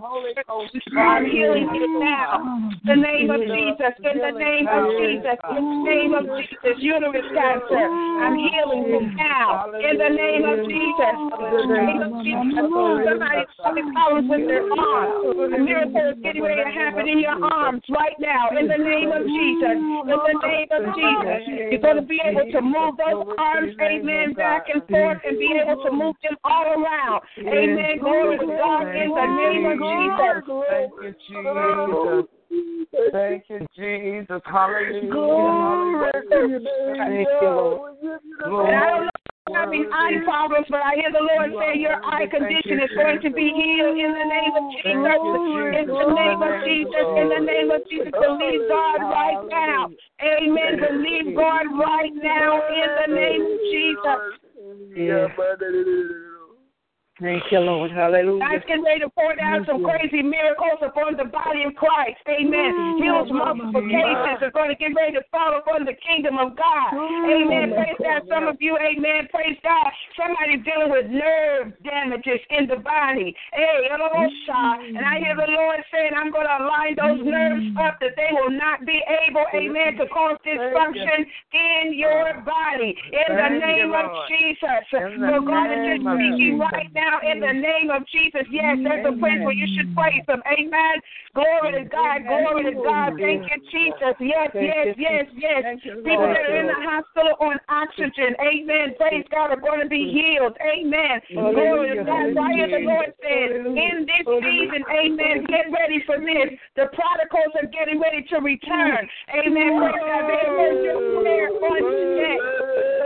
I'm healing it now. The name of Jesus. In the name of Jesus. In the name of Jesus. Uterus cancer. I'm healing it now. In the name of Jesus. In the name of Jesus. Somebody having problems with their arms. A miracle is getting ready to happen in your arms right now. In the name of Jesus. In the name of Jesus. You're going to be able to move those arms, amen, back and forth and be able to move them all around. Amen. Glory to God in the name of Jesus. Thank you, Jesus. Hallelujah. Thank you, Lord. And I don't know if you're having eye problems, but I hear the Lord say your eye condition is going to be healed in the name of Jesus. In the name of Jesus. In the name of Jesus. Believe God right now. Amen. Believe God right now in the name of Jesus. Yeah. Thank you, Lord. Hallelujah. God's getting ready to pour down some crazy miracles upon the body of Christ. Amen. Heals multiple cases are going to get ready to fall upon the kingdom of God. Amen. Praise God. Some of you, amen. Praise God. Somebody dealing with nerve damages in the body. Hey, and I hear the Lord saying, I'm going to align those nerves up that they will not be able, amen, to cause dysfunction in your body. In the name of Jesus. So God is just speaking right now in the name of Jesus. Yes, there's a place where you should praise Him. Amen. Glory to God. Glory to God. Thank you, Jesus. Yes, yes, yes, yes. People that are in the hospital on oxygen. Amen. Praise God are going to be healed. Amen. Glory to God. So I hear the Lord saying, in this season, amen, get ready for this. The prodigals are getting ready to return. Amen. Praise God. They heard your prayer on today.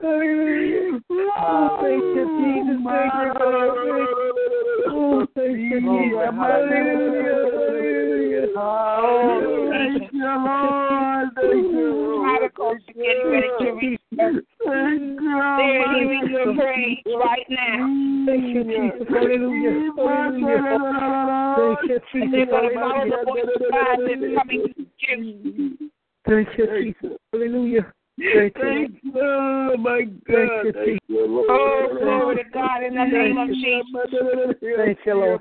Oh, thank you, Jesus. God. Oh, thank you, Jesus. Hallelujah. Hallelujah. Thank you, Lord. Thank you. Getting ready to. They're hearing your praise right now. Thank you, Jesus. Hallelujah. Hallelujah. Thank you, Jesus. Hallelujah. Thank you, Jesus. Hallelujah. Thank you. Thank you, my God. Thank you, Thank you, Lord. Oh, glory to God in the name of Jesus. Thank you, Lord.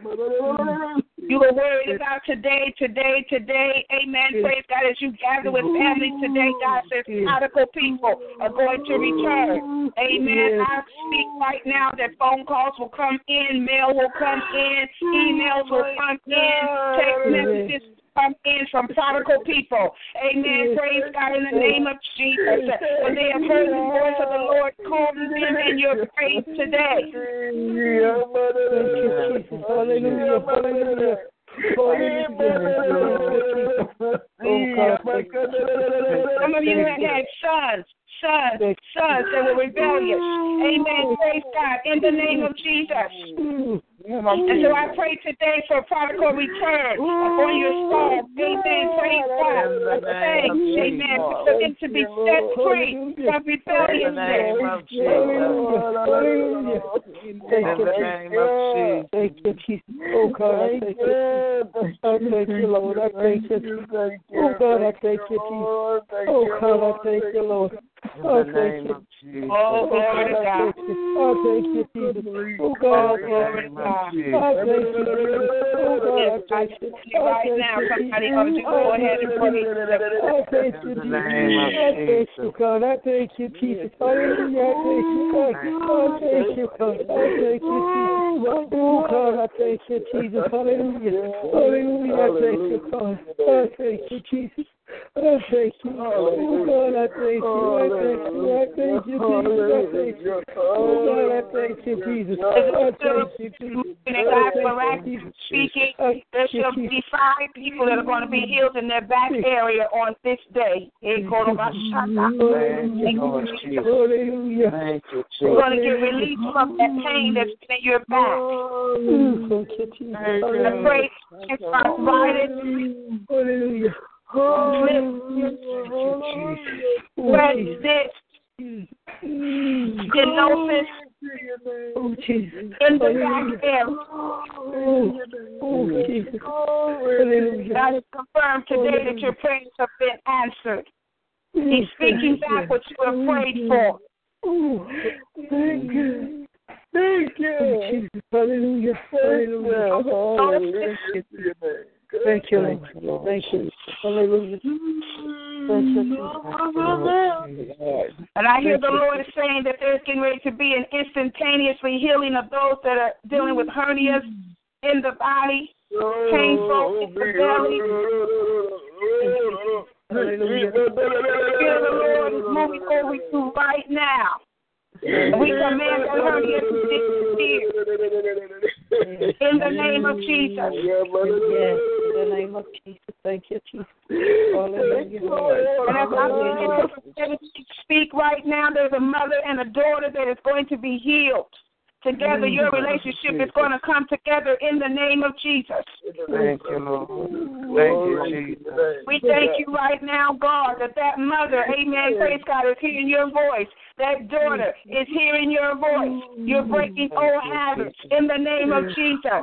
You were worried about today, today, today. Amen. Praise God. As you gather with families today, God says prodigal people are going to return. Amen. I speak right now that phone calls will come in, mail will come in, emails will come in, text messages come in from prodigal people. Amen. Praise God in the name of Jesus. For they have heard the voice of the Lord calling them in your praise today. Hallelujah. Hallelujah. Some of you have had sons, sons, sons that were rebellious. Amen. Praise God. In the name of Jesus. And so I pray today for prodigal return upon your soul. Amen. Praise God. Thanks. Amen. For them to be set free from rebelliousness. Thank you, Jesus. Thank you, Jesus. Oh God, I thank you. I thank you, Lord. I thank you. Oh God, I thank you, Jesus. Oh God, I thank you, Lord. I thank you. Oh, glory to God. I thank you, Jesus. Oh God, oh, I thank you. I thank you. Oh I thank you. Right now, somebody ought to go ahead and pray. I thank you, Jesus. I thank you, God. I thank you, Jesus. Hallelujah. I thank you, God. I thank you, God. I thank you, Jesus. Oh, I thank you, Jesus. Hallelujah. Hallelujah. I thank you, God. I thank you, Jesus. I thank you. Oh, God, I thank you. I thank you. I thank you, Jesus. I thank you. Oh, God, I thank you, Jesus. I thank you, Jesus. And God, miraculous speaking, there shall be five people that are going to be healed in their back area on this day. Hallelujah. Thank you, You're going to get released from that pain that's in your back. Thank you, Jesus. I pray against arthritis, Hallelujah. Stenosis Oh, Jesus. in the back area. Oh, oh, Jesus. God has confirmed today that your prayers have been answered. He's speaking back what you have prayed for. Oh, thank you. Thank you. Oh, Jesus. Hallelujah. Hallelujah. Thank you, Lord. Thank you. Hallelujah. And I hear the Lord saying that there's getting ready to be an instantaneously healing of those that are dealing with hernias in the body, painful in the belly. Hallelujah. The Spirit of the Lord is moving over you right now. We command the hernia to disappear in the name of Jesus. Yes, in the name of Jesus. Thank you, Jesus. Hallelujah. And as I begin to speak right now, there's a mother and a daughter that is going to be healed. Together, your relationship is going to come together in the name of Jesus. Thank you, Lord. Thank you, Jesus. We thank you right now, God, that that mother, amen, praise God, is hearing your voice. That daughter is hearing your voice. You're breaking old habits in the name of Jesus.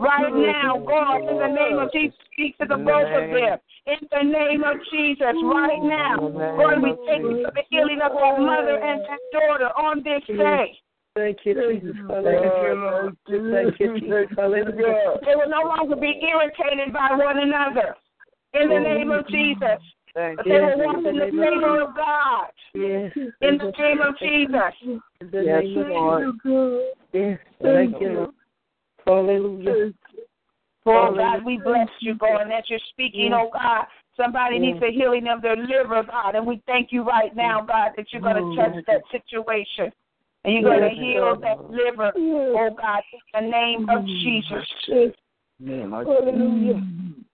Right now, God, in the name of Jesus, speak to the both of them. In the name of Jesus, right now. Lord, we thank you for the healing of our mother and that daughter on this day. Thank you, Jesus. Hallelujah. Thank you, Jesus. Hallelujah. They will no longer be irritated by one another. In the name of Jesus. Thank But you. they will walk in the favor of God. Yes. In the name of Jesus. In the Yes, name of Lord. Jesus. Yes. Thank you, Lord. Hallelujah. Oh God, we bless you, God, and that you're speaking, oh God. Somebody needs a healing of their liver, God, and we thank you right now, God, that you're going to oh, touch that situation. And you're going to heal that liver, oh God, in the name of mm. Jesus. Hallelujah. Mm.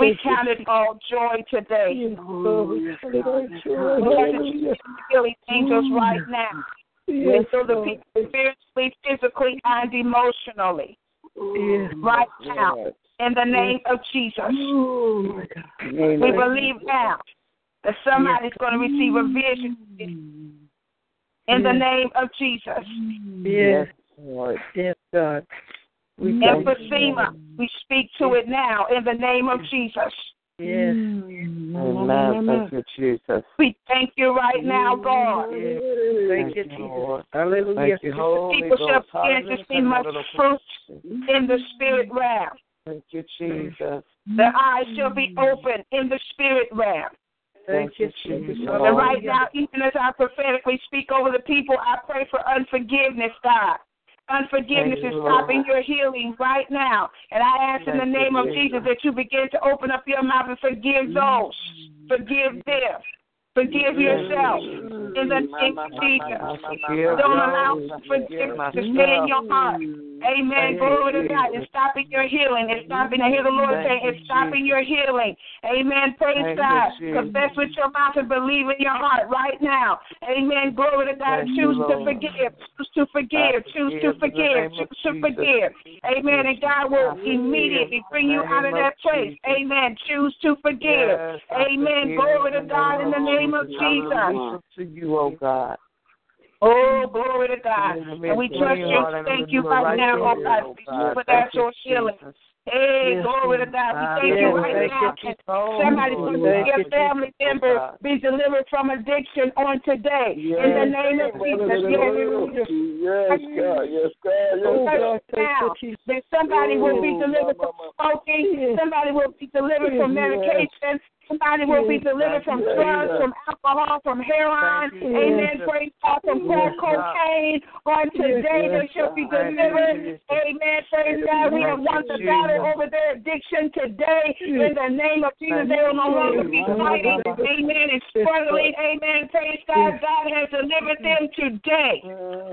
We count it all joy today. Lord. We count it healing angels right now. Yes, So the people spiritually, physically, and emotionally. Yes. Right now. In the name of Jesus. Oh. We believe now that somebody's going to receive a vision in the name of Jesus. Yes. Lord. Yes, God. We. Emphysema, we speak to it now in the name of Jesus. Yes. Amen. Thank you, Jesus. We thank you right now, God. Yes. Thank you, Jesus. Lord. Hallelujah. Thank you, Holy People shall Ghost. begin to see much fruit in the spirit realm. Thank you, Jesus. Their eyes shall be open in the spirit realm. Thank you, Jesus. And right now, even as I prophetically speak over the people, I pray for unforgiveness, God. Unforgiveness is stopping your healing right now. And I ask in the name of Jesus. Jesus that you begin to open up your mouth and forgive those. Forgive them. Forgive yourself in the name of Jesus. Don't allow forgiveness to stay in your heart. Amen. Glory to God. It's stopping your healing. It's stopping. I hear the Lord saying it's stopping your healing. Amen. Praise Thank you, God. Jesus. Confess with your mouth and believe in your heart right now. Amen. Glory to God. Choose to forgive. Choose to forgive. Choose to forgive in the forgive. name of Choose to forgive. Amen. And God will immediately bring you out of that place. Amen. Choose to forgive. Amen. forgive Glory to God in the name of Jesus. You, oh God. Oh, glory to God. And we trust you. Thank you right now, oh God, oh for supernatural healing. Hey, glory to God. We thank you right now. you, And Jesus. Somebody's Oh, going to see a family member be delivered from addiction on today. In the name of Jesus. Yes. God. Yes, God. Oh, Yes, God, Now, that somebody will be Oh, delivered from smoking, somebody will be delivered from medication, somebody will be delivered from drugs, from alcohol, from heroin, Thank you, amen, Jesus. praise God, from crack cocaine. On today, they shall be delivered, amen, praise God. We have won the battle over their addiction today. In the name of Jesus, they will no longer be fighting, amen, and struggling, amen, praise God. God has delivered them today.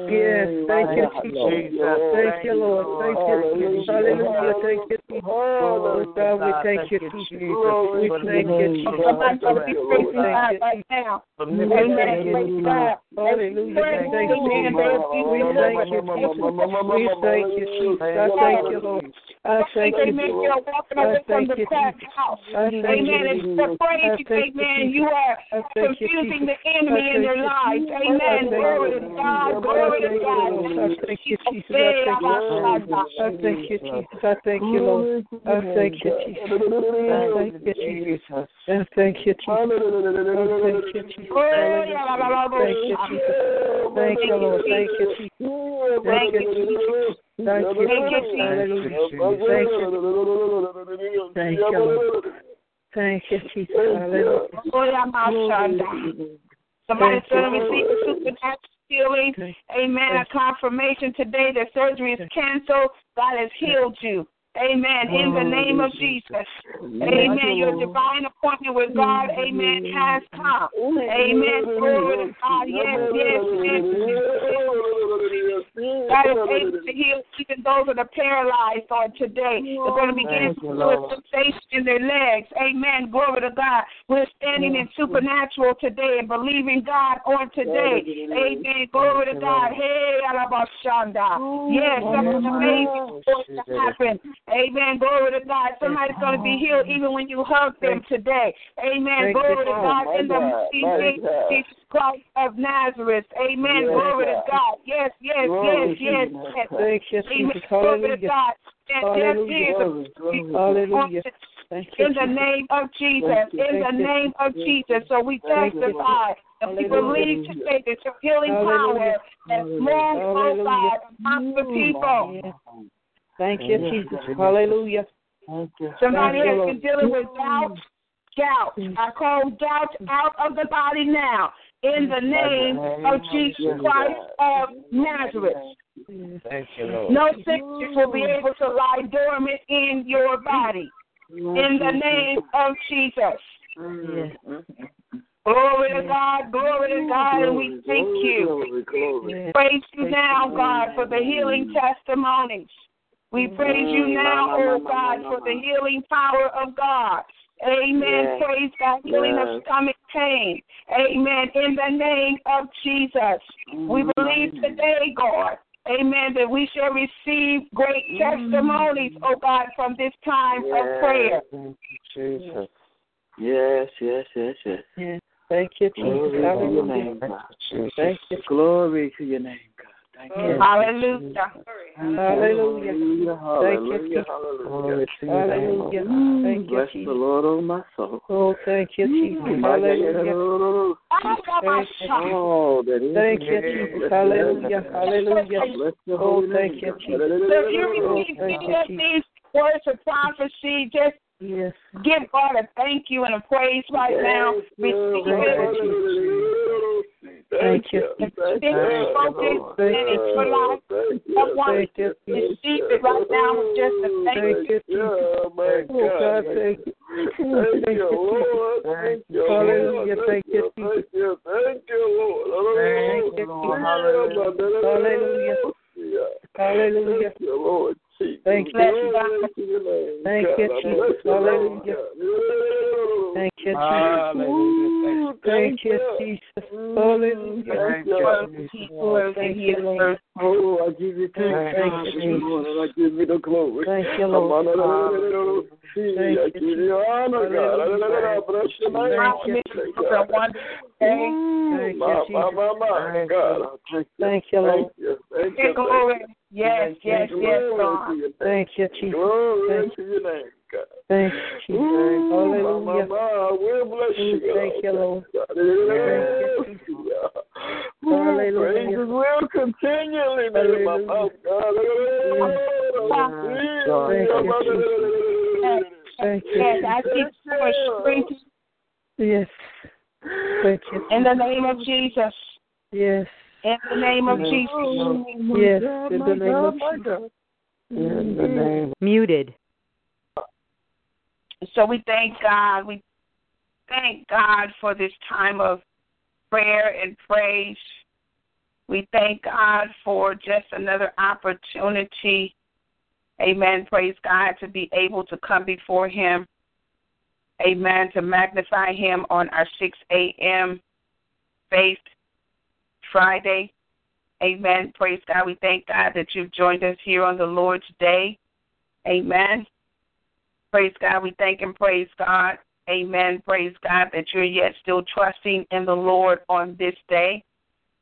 Yes, thank you, Jesus. Jesus. Thank you, Lord. Thank you. Hallelujah. Thank you, Jesus. Oh, God, we thank you, Jesus. We thank you, Jesus. Somebody's going to be praising God right now. Amen. Amen. Praise God. Hallelujah. Thank you, Jesus. We thank you, Jesus. We thank you, Jesus. I thank you, Lord. I thank you, Amen. Jesus. You're walking I thank you, Jesus. house. I thank Amen. And Jesus. praise, amen. You are I thank you, confusing the enemy in their lives. Amen. Glory to God. Glory to God. I thank you, Jesus. I Hey, thank you. Abba, I thank you, Jesus. I thank you, Lord. I thank you, Jesus. I thank you, Jesus. I thank you, Jesus. I thank you, Jesus. Oh, yeah, Abba, Abba, Thank you, Jesus. Thank you, Lord. Thank you, Jesus. Thank you, Jesus. Thank you, Jesus. Hallelujah. Thank you. Thank you, Lord. Thank you, Jesus. Hallelujah. Oh, yeah, my son. Somebody's Thank you. going to receive a supernatural healing. Thank Amen. A confirmation today that surgery is canceled. God has healed you. Amen. In the name of Jesus. Amen. Your divine appointment with God, amen, has come. Amen. Glory to God. Yes, yes, yes. God is able to heal even those that are paralyzed on today. They're going to begin Thank to you, feel a sensation in their legs. Amen. Glory to God. We're standing in supernatural today and believing God on today. Amen. Glory to God. Hey, Alabashanda. Yes, something amazing is going to happen. Amen. Glory to God. Somebody's going to be healed even when you hug them today. Amen. Glory to God. God in the mighty name of Jesus Christ of Nazareth. Amen. Glory to God. God. Yes, yes, yes, yes, you, yes. Thank you, Amen. Glory to God. Yes, yes, Hallelujah. Jesus. Glory, glory. Hallelujah. In the name of Jesus, in the name of Jesus. So we Thank you. testify and we Hallelujah. believe today that your healing power has moved, oh Hallelujah. God, amongst the people. Thank you, Jesus. Hallelujah. Thank you. Somebody Thank has been dealing with doubt. Doubt. I call doubt out of the body now. In the name of Jesus Christ of Nazareth. Thank you, Lord. No sickness will be able to lie dormant in your body. In the name of Jesus. Glory to God, glory to God, and we thank you. Praise you now, God, for the healing testimonies. We praise you mm-hmm. now, oh God, for the healing power of God. Amen. Yes. Praise God, healing of stomach pain. Amen. In the name of Jesus. We mm-hmm. believe today, God. Amen. That we shall receive great mm-hmm. testimonies, oh God, from this time of prayer. Thank you, Jesus. Yes, yes, yes, yes. Yes. Thank you, Jesus. Glory to your name, God. Thank you. Glory to your name, God. Thank you. Hallelujah. Oh, hallelujah. Hallelujah. Thank you, Hallelujah. Hallelujah. to your name, Hallelujah. Thank mm, you, Bless the Lord, oh my soul. Oh, thank you, Jesus. Hallelujah. Oh, Thank you, Jesus. Hallelujah. Hallelujah. Oh, thank you, Jesus. So if you receive any of these words of prophecy, just Yes. give God a thank you and a praise right now. Receive it. Thank you. Thank It's you. been spoken Lord. and it's for life. someone receive it right now with just a thank you. Yeah, my Oh, God, God. thank you. Thank you, Lord. Thank you, Lord. Hallelujah. Thank you, Thank you. Thank you, Lord. Thank you, Lord. Hallelujah. Hallelujah. Thank you, Lord. Jesus. Thank you. Glory to your name, Thank God. you, I Jesus. bless you, Lord. Hallelujah. Thank you, Jesus. Hallelujah. Thank you, Jesus. Hallelujah. Thank you. Oh, thank you, Lord. Oh, I give you thanks, Thank God, you, this Jesus. morning. I give you the glory. Thank you, Lord. Hallelujah. Thank I you, give you honor, God. Hallelujah. I bless your name. Thank you, God. Thank you, My, my, Jesus. my, my, God. I Thank you. Thank you, Lord. Thank you. Thank Give you. glory. Yes, yes, Thank you. yes, Glory God. to your name. Thank you, Jesus. Glory Thank to your name, God. Thank you, Ooh, Jesus. my, my, Hallelujah. my, we'll bless you, Ooh, thank you, Lord. God. Thank Ooh, Hallelujah. Praises will continually be in my Hallelujah. mouth, God. Thank you. Yes, Jesus. I speak for strength Yes. Thank you. in the name of Jesus. Yes. In the name of Jesus. Yes. In the name of Jesus. In the name Muted. So we thank God. We thank God for this time of prayer and praise. We thank God for just another opportunity. Amen. Praise God to be able to come before Him. Amen. To magnify Him on our 6 a.m. Faith Friday. Amen. Praise God. We thank God that you've joined us here on the Lord's Day. Amen. Praise God. We thank and praise God. Amen. Praise God that you're yet still trusting in the Lord on this day.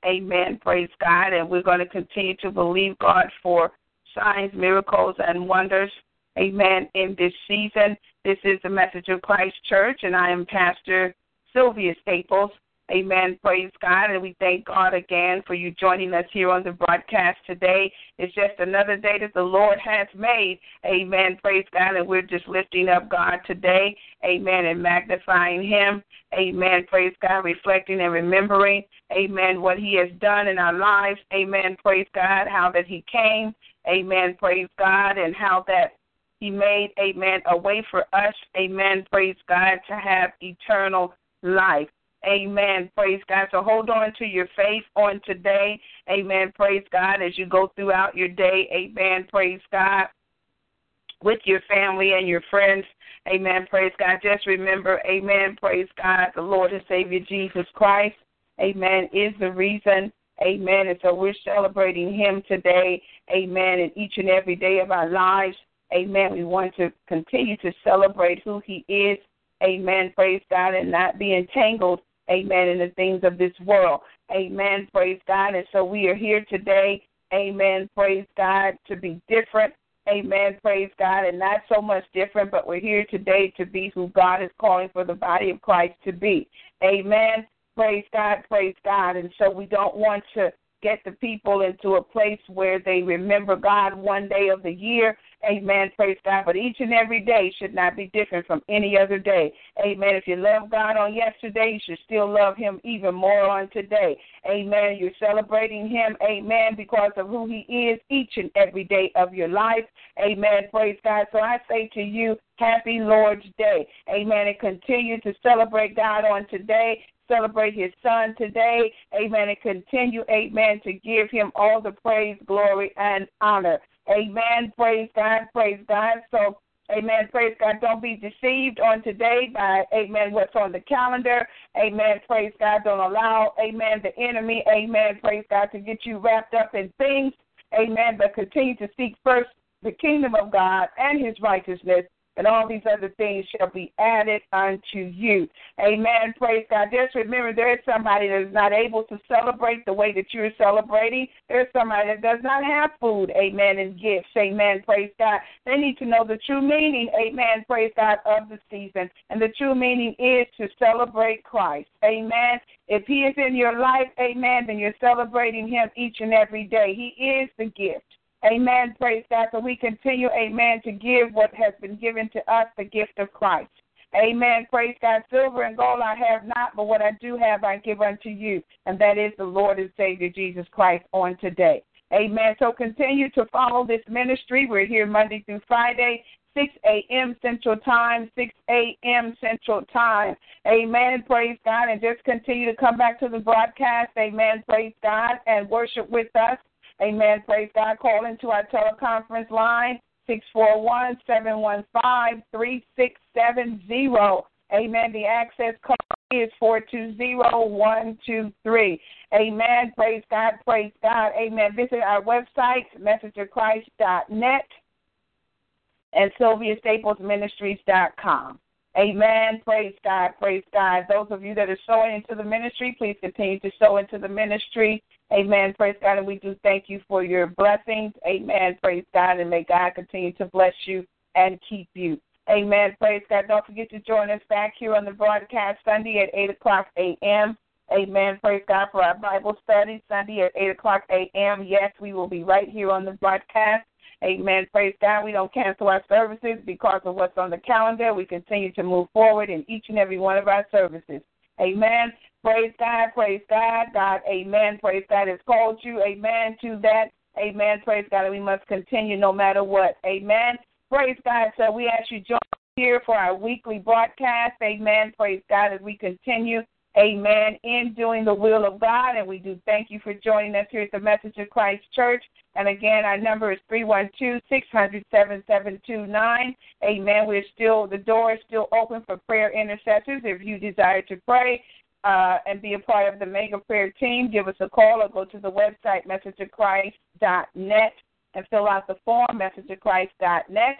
Amen. Praise God. And we're going to continue to believe God for signs, miracles, and wonders. Amen. In this season, this is the Message of Christ Church, and I am Pastor Sylvia Staples. Amen. Praise God. And we thank God again for you joining us here on the broadcast today. It's just another day that the Lord has made. Amen. Praise God. And we're just lifting up God today. Amen. And magnifying Him. Amen. Praise God. Reflecting and remembering. Amen. What He has done in our lives. Amen. Praise God. How that He came. Amen. Praise God. And how that He made, amen, a way for us. Amen. Praise God. To have eternal life. Amen. Praise God. So hold on to your faith on today. Amen. Praise God as you go throughout your day. Amen. Praise God with your family and your friends. Amen. Praise God. Just remember, amen. Praise God. The Lord and Savior Jesus Christ, amen, is the reason. Amen. And so we're celebrating Him today. Amen. In each and every day of our lives. Amen. We want to continue to celebrate who He is. Amen. Praise God. And not be entangled amen, in the things of this world. Amen. Praise God. And so we are here today, amen, praise God, to be different. Amen. Praise God. And not so much different, but we're here today to be who God is calling for the body of Christ to be. Amen. Praise God. Praise God. And so we don't want to get the people into a place where they remember God one day of the year. Amen. Praise God. But each and every day should not be different from any other day. Amen. If you love God on yesterday, you should still love Him even more on today. Amen. You're celebrating Him. Amen. Because of who He is each and every day of your life. Amen. Praise God. So I say to you, Happy Lord's Day. Amen. And continue to celebrate God on today celebrate his son today. Amen. And continue, amen, to give him all the praise, glory, and honor. Amen. Praise God. Praise God. So, amen. Praise God. Don't be deceived on today by, amen, what's on the calendar. Amen. Praise God. Don't allow, amen, the enemy, amen, praise God, to get you wrapped up in things. Amen. But continue to seek first the kingdom of God and his righteousness and all these other things shall be added unto you. Amen. Praise God. Just remember there is somebody that is not able to celebrate the way that you're celebrating. There's somebody that does not have food, amen, and gifts. Amen. Praise God. They need to know the true meaning, amen, praise God, of the season. And the true meaning is to celebrate Christ. Amen. If he is in your life, amen, then you're celebrating him each and every day. He is the gift. Amen. Praise God. So we continue, amen, to give what has been given to us, the gift of Christ. Amen. Praise God. Silver and gold I have not, but what I do have I give unto you, and that is the Lord and Savior Jesus Christ on today. Amen. So continue to follow this ministry. We're here Monday through Friday, 6 a.m. Central Time, 6 a.m. Central Time. Amen. Praise God. And just continue to come back to the broadcast. Amen. Praise God. And worship with us. Amen. Praise God. Call into our teleconference line, 641 715 3670. Amen. The access code is 420123. Amen. Praise God. Praise God. Amen. Visit our website, messageofchrist.net and SylviaStaplesMinistries.com. Amen. Praise God. Praise God. Those of you that are sowing into the ministry, please continue to sow into the ministry. Amen. Praise God. And we do thank you for your blessings. Amen. Praise God. And may God continue to bless you and keep you. Amen. Praise God. Don't forget to join us back here on the broadcast Sunday at 8 o'clock a.m. Amen. Praise God for our Bible study Sunday at 8 o'clock a.m. Yes, we will be right here on the broadcast. Amen. Praise God. We don't cancel our services because of what's on the calendar. We continue to move forward in each and every one of our services. Amen. Praise God. Praise God. God, amen. Praise God has called you. Amen. To that. Amen. Praise God. And we must continue no matter what. Amen. Praise God. So we ask you join here for our weekly broadcast. Amen. Praise God as we continue. Amen. In doing the will of God. And we do thank you for joining us here at the Message of Christ Church. And again, our number is three one two six hundred seven seven two nine. Amen. We're still, the door is still open for prayer intercessors. If you desire to pray, uh, and be a part of the mega prayer team, give us a call or go to the website messageofchrist.net and fill out the form messageofchrist.net.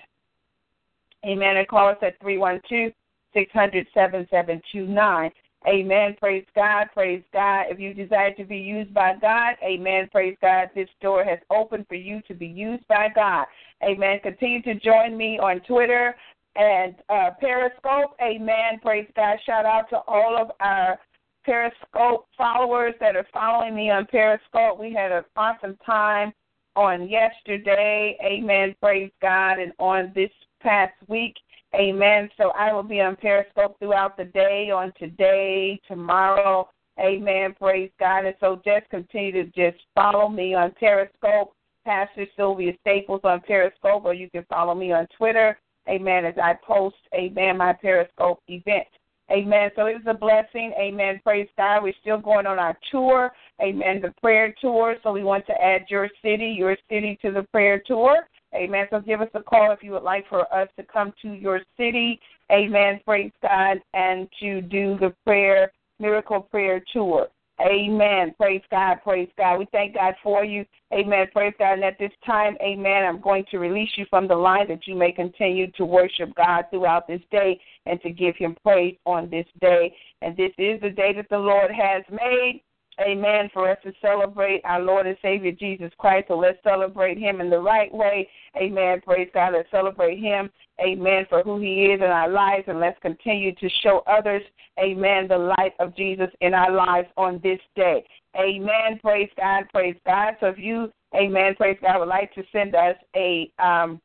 Amen. And call us at three one two six hundred seven seven two nine. Amen. Praise God. Praise God. If you desire to be used by God, amen. Praise God. This door has opened for you to be used by God. Amen. Continue to join me on Twitter and uh, Periscope. Amen. Praise God. Shout out to all of our Periscope followers that are following me on Periscope. We had an awesome time on yesterday. Amen. Praise God. And on this past week. Amen. So I will be on Periscope throughout the day, on today, tomorrow. Amen. Praise God. And so just continue to just follow me on Periscope, Pastor Sylvia Staples on Periscope, or you can follow me on Twitter. Amen. As I post, amen, my Periscope event. Amen. So it was a blessing. Amen. Praise God. We're still going on our tour. Amen. The prayer tour. So we want to add your city, your city to the prayer tour. Amen. So give us a call if you would like for us to come to your city. Amen. Praise God. And to do the prayer, miracle prayer tour. Amen. Praise God. Praise God. We thank God for you. Amen. Praise God. And at this time, amen, I'm going to release you from the line that you may continue to worship God throughout this day and to give him praise on this day. And this is the day that the Lord has made. Amen. For us to celebrate our Lord and Savior Jesus Christ. So let's celebrate Him in the right way. Amen. Praise God. Let's celebrate Him. Amen. For who He is in our lives. And let's continue to show others, Amen, the light of Jesus in our lives on this day. Amen. Praise God. Praise God. So if you, Amen, praise God, would like to send us a um,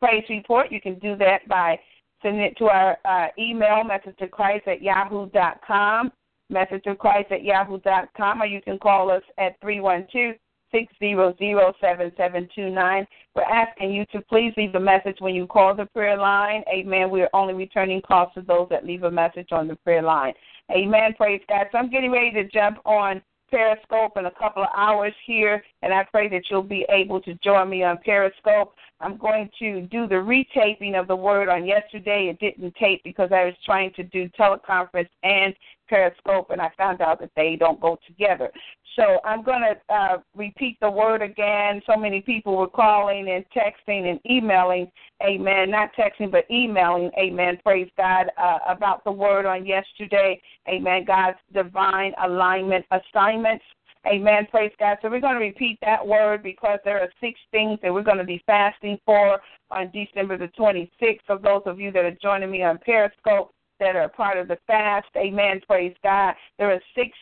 praise report, you can do that by sending it to our uh, email, message to Christ at yahoo.com message of Christ at yahoo.com, or you can call us at 312 600 7729. We're asking you to please leave a message when you call the prayer line. Amen. We're only returning calls to those that leave a message on the prayer line. Amen. Praise God. So I'm getting ready to jump on Periscope in a couple of hours here, and I pray that you'll be able to join me on Periscope. I'm going to do the retaping of the word on yesterday. It didn't tape because I was trying to do teleconference and Periscope, and I found out that they don't go together. So I'm going to uh, repeat the word again. So many people were calling and texting and emailing, amen, not texting, but emailing, amen, praise God, uh, about the word on yesterday, amen, God's divine alignment assignments. Amen. Praise God. So we're going to repeat that word because there are six things that we're going to be fasting for on December the 26th. For those of you that are joining me on Periscope, that are part of the fast. Amen. Praise God. There are six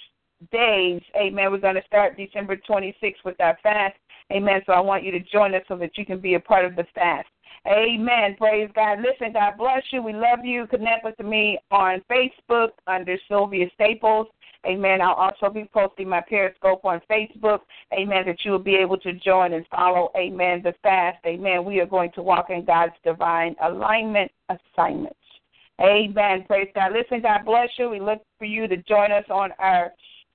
days. Amen. We're going to start December 26th with our fast. Amen. So I want you to join us so that you can be a part of the fast. Amen. Praise God. Listen, God bless you. We love you. Connect with me on Facebook under Sylvia Staples. Amen. I'll also be posting my Periscope on Facebook. Amen. That you will be able to join and follow. Amen. The fast. Amen. We are going to walk in God's divine alignment assignments. Amen. Praise God. Listen, God bless you. We look for you to join us on our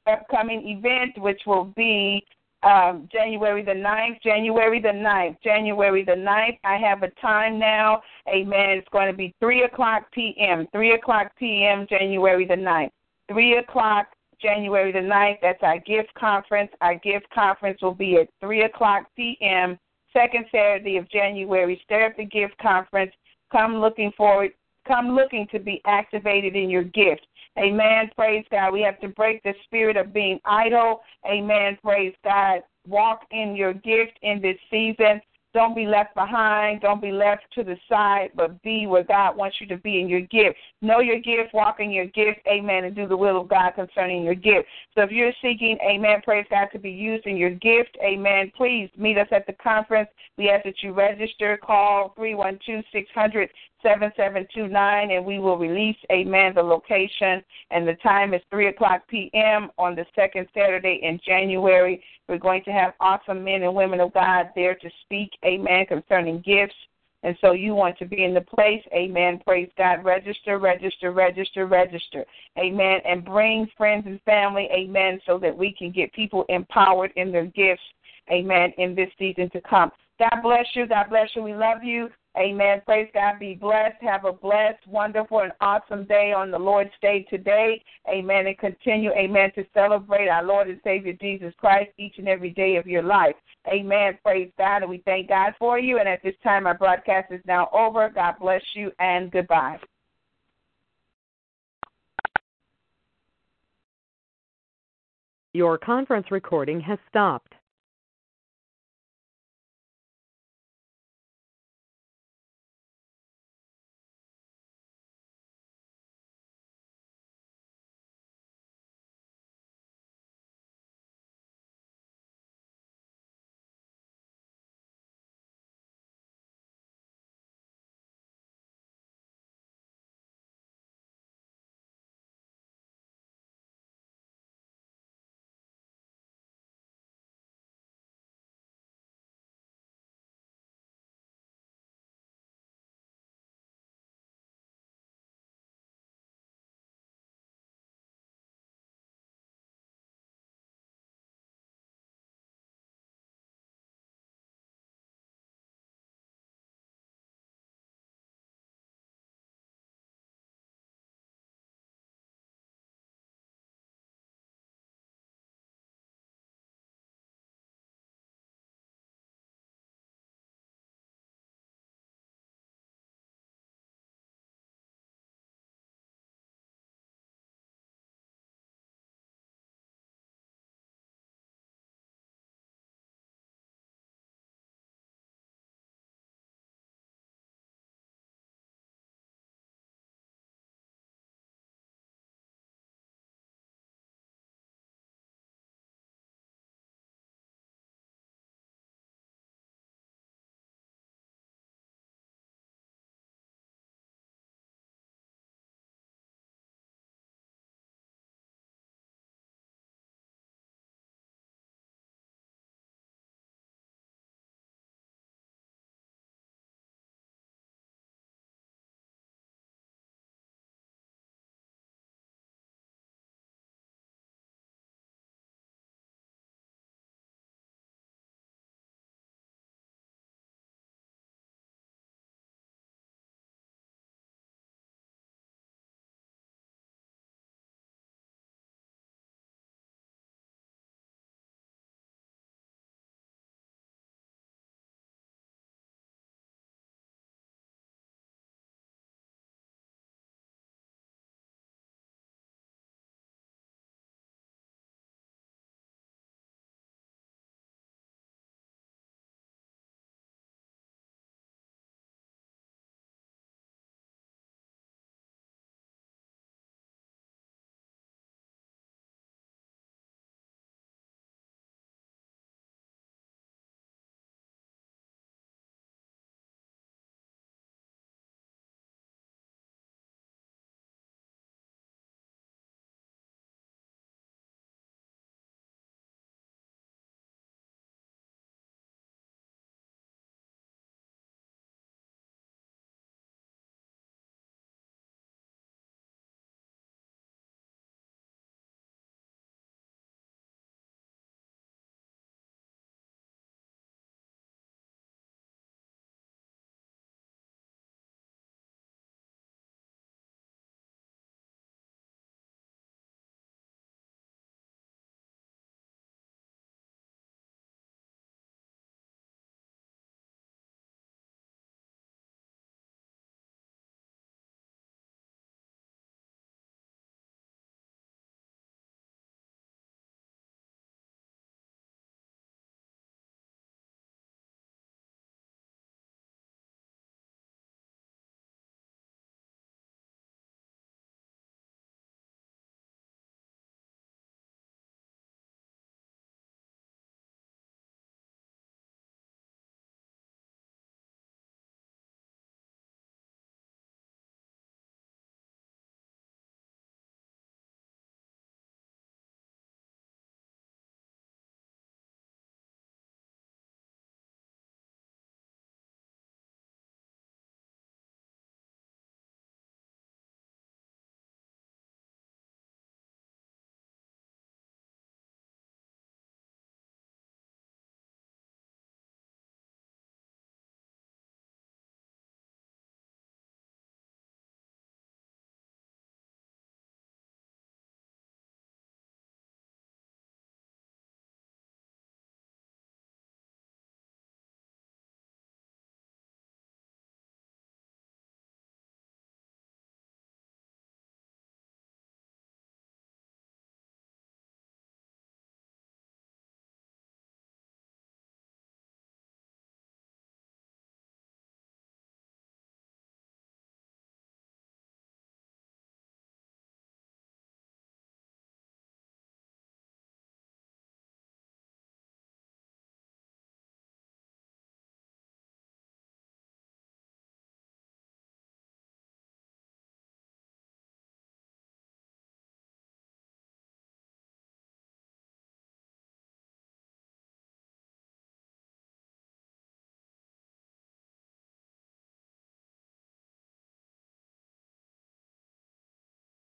upcoming event, which will be um, January the 9th, January the 9th, January the 9th. I have a time now. Amen. It's going to be 3 o'clock p.m., 3 o'clock p.m., January the 9th. 3 o'clock, January the 9th. That's our gift conference. Our gift conference will be at 3 o'clock p.m., second Saturday of January. Stir up the gift conference. Come looking forward. Come looking to be activated in your gift. Amen. Praise God. We have to break the spirit of being idle. Amen. Praise God. Walk in your gift in this season. Don't be left behind. Don't be left to the side, but be where God wants you to be in your gift. Know your gift, walk in your gift, amen, and do the will of God concerning your gift. So if you're seeking, amen, praise God, to be used in your gift, amen, please meet us at the conference. We ask that you register. Call 312 600 7729, and we will release, amen, the location. And the time is 3 o'clock p.m. on the second Saturday in January. We're going to have awesome men and women of God there to speak, amen, concerning gifts. And so you want to be in the place, amen. Praise God. Register, register, register, register, amen. And bring friends and family, amen, so that we can get people empowered in their gifts, amen, in this season to come. God bless you. God bless you. We love you. Amen. Praise God. Be blessed. Have a blessed, wonderful, and awesome day on the Lord's Day today. Amen. And continue, amen, to celebrate our Lord and Savior Jesus Christ each and every day of your life. Amen. Praise God. And we thank God for you. And at this time, our broadcast is now over. God bless you and goodbye. Your conference recording has stopped.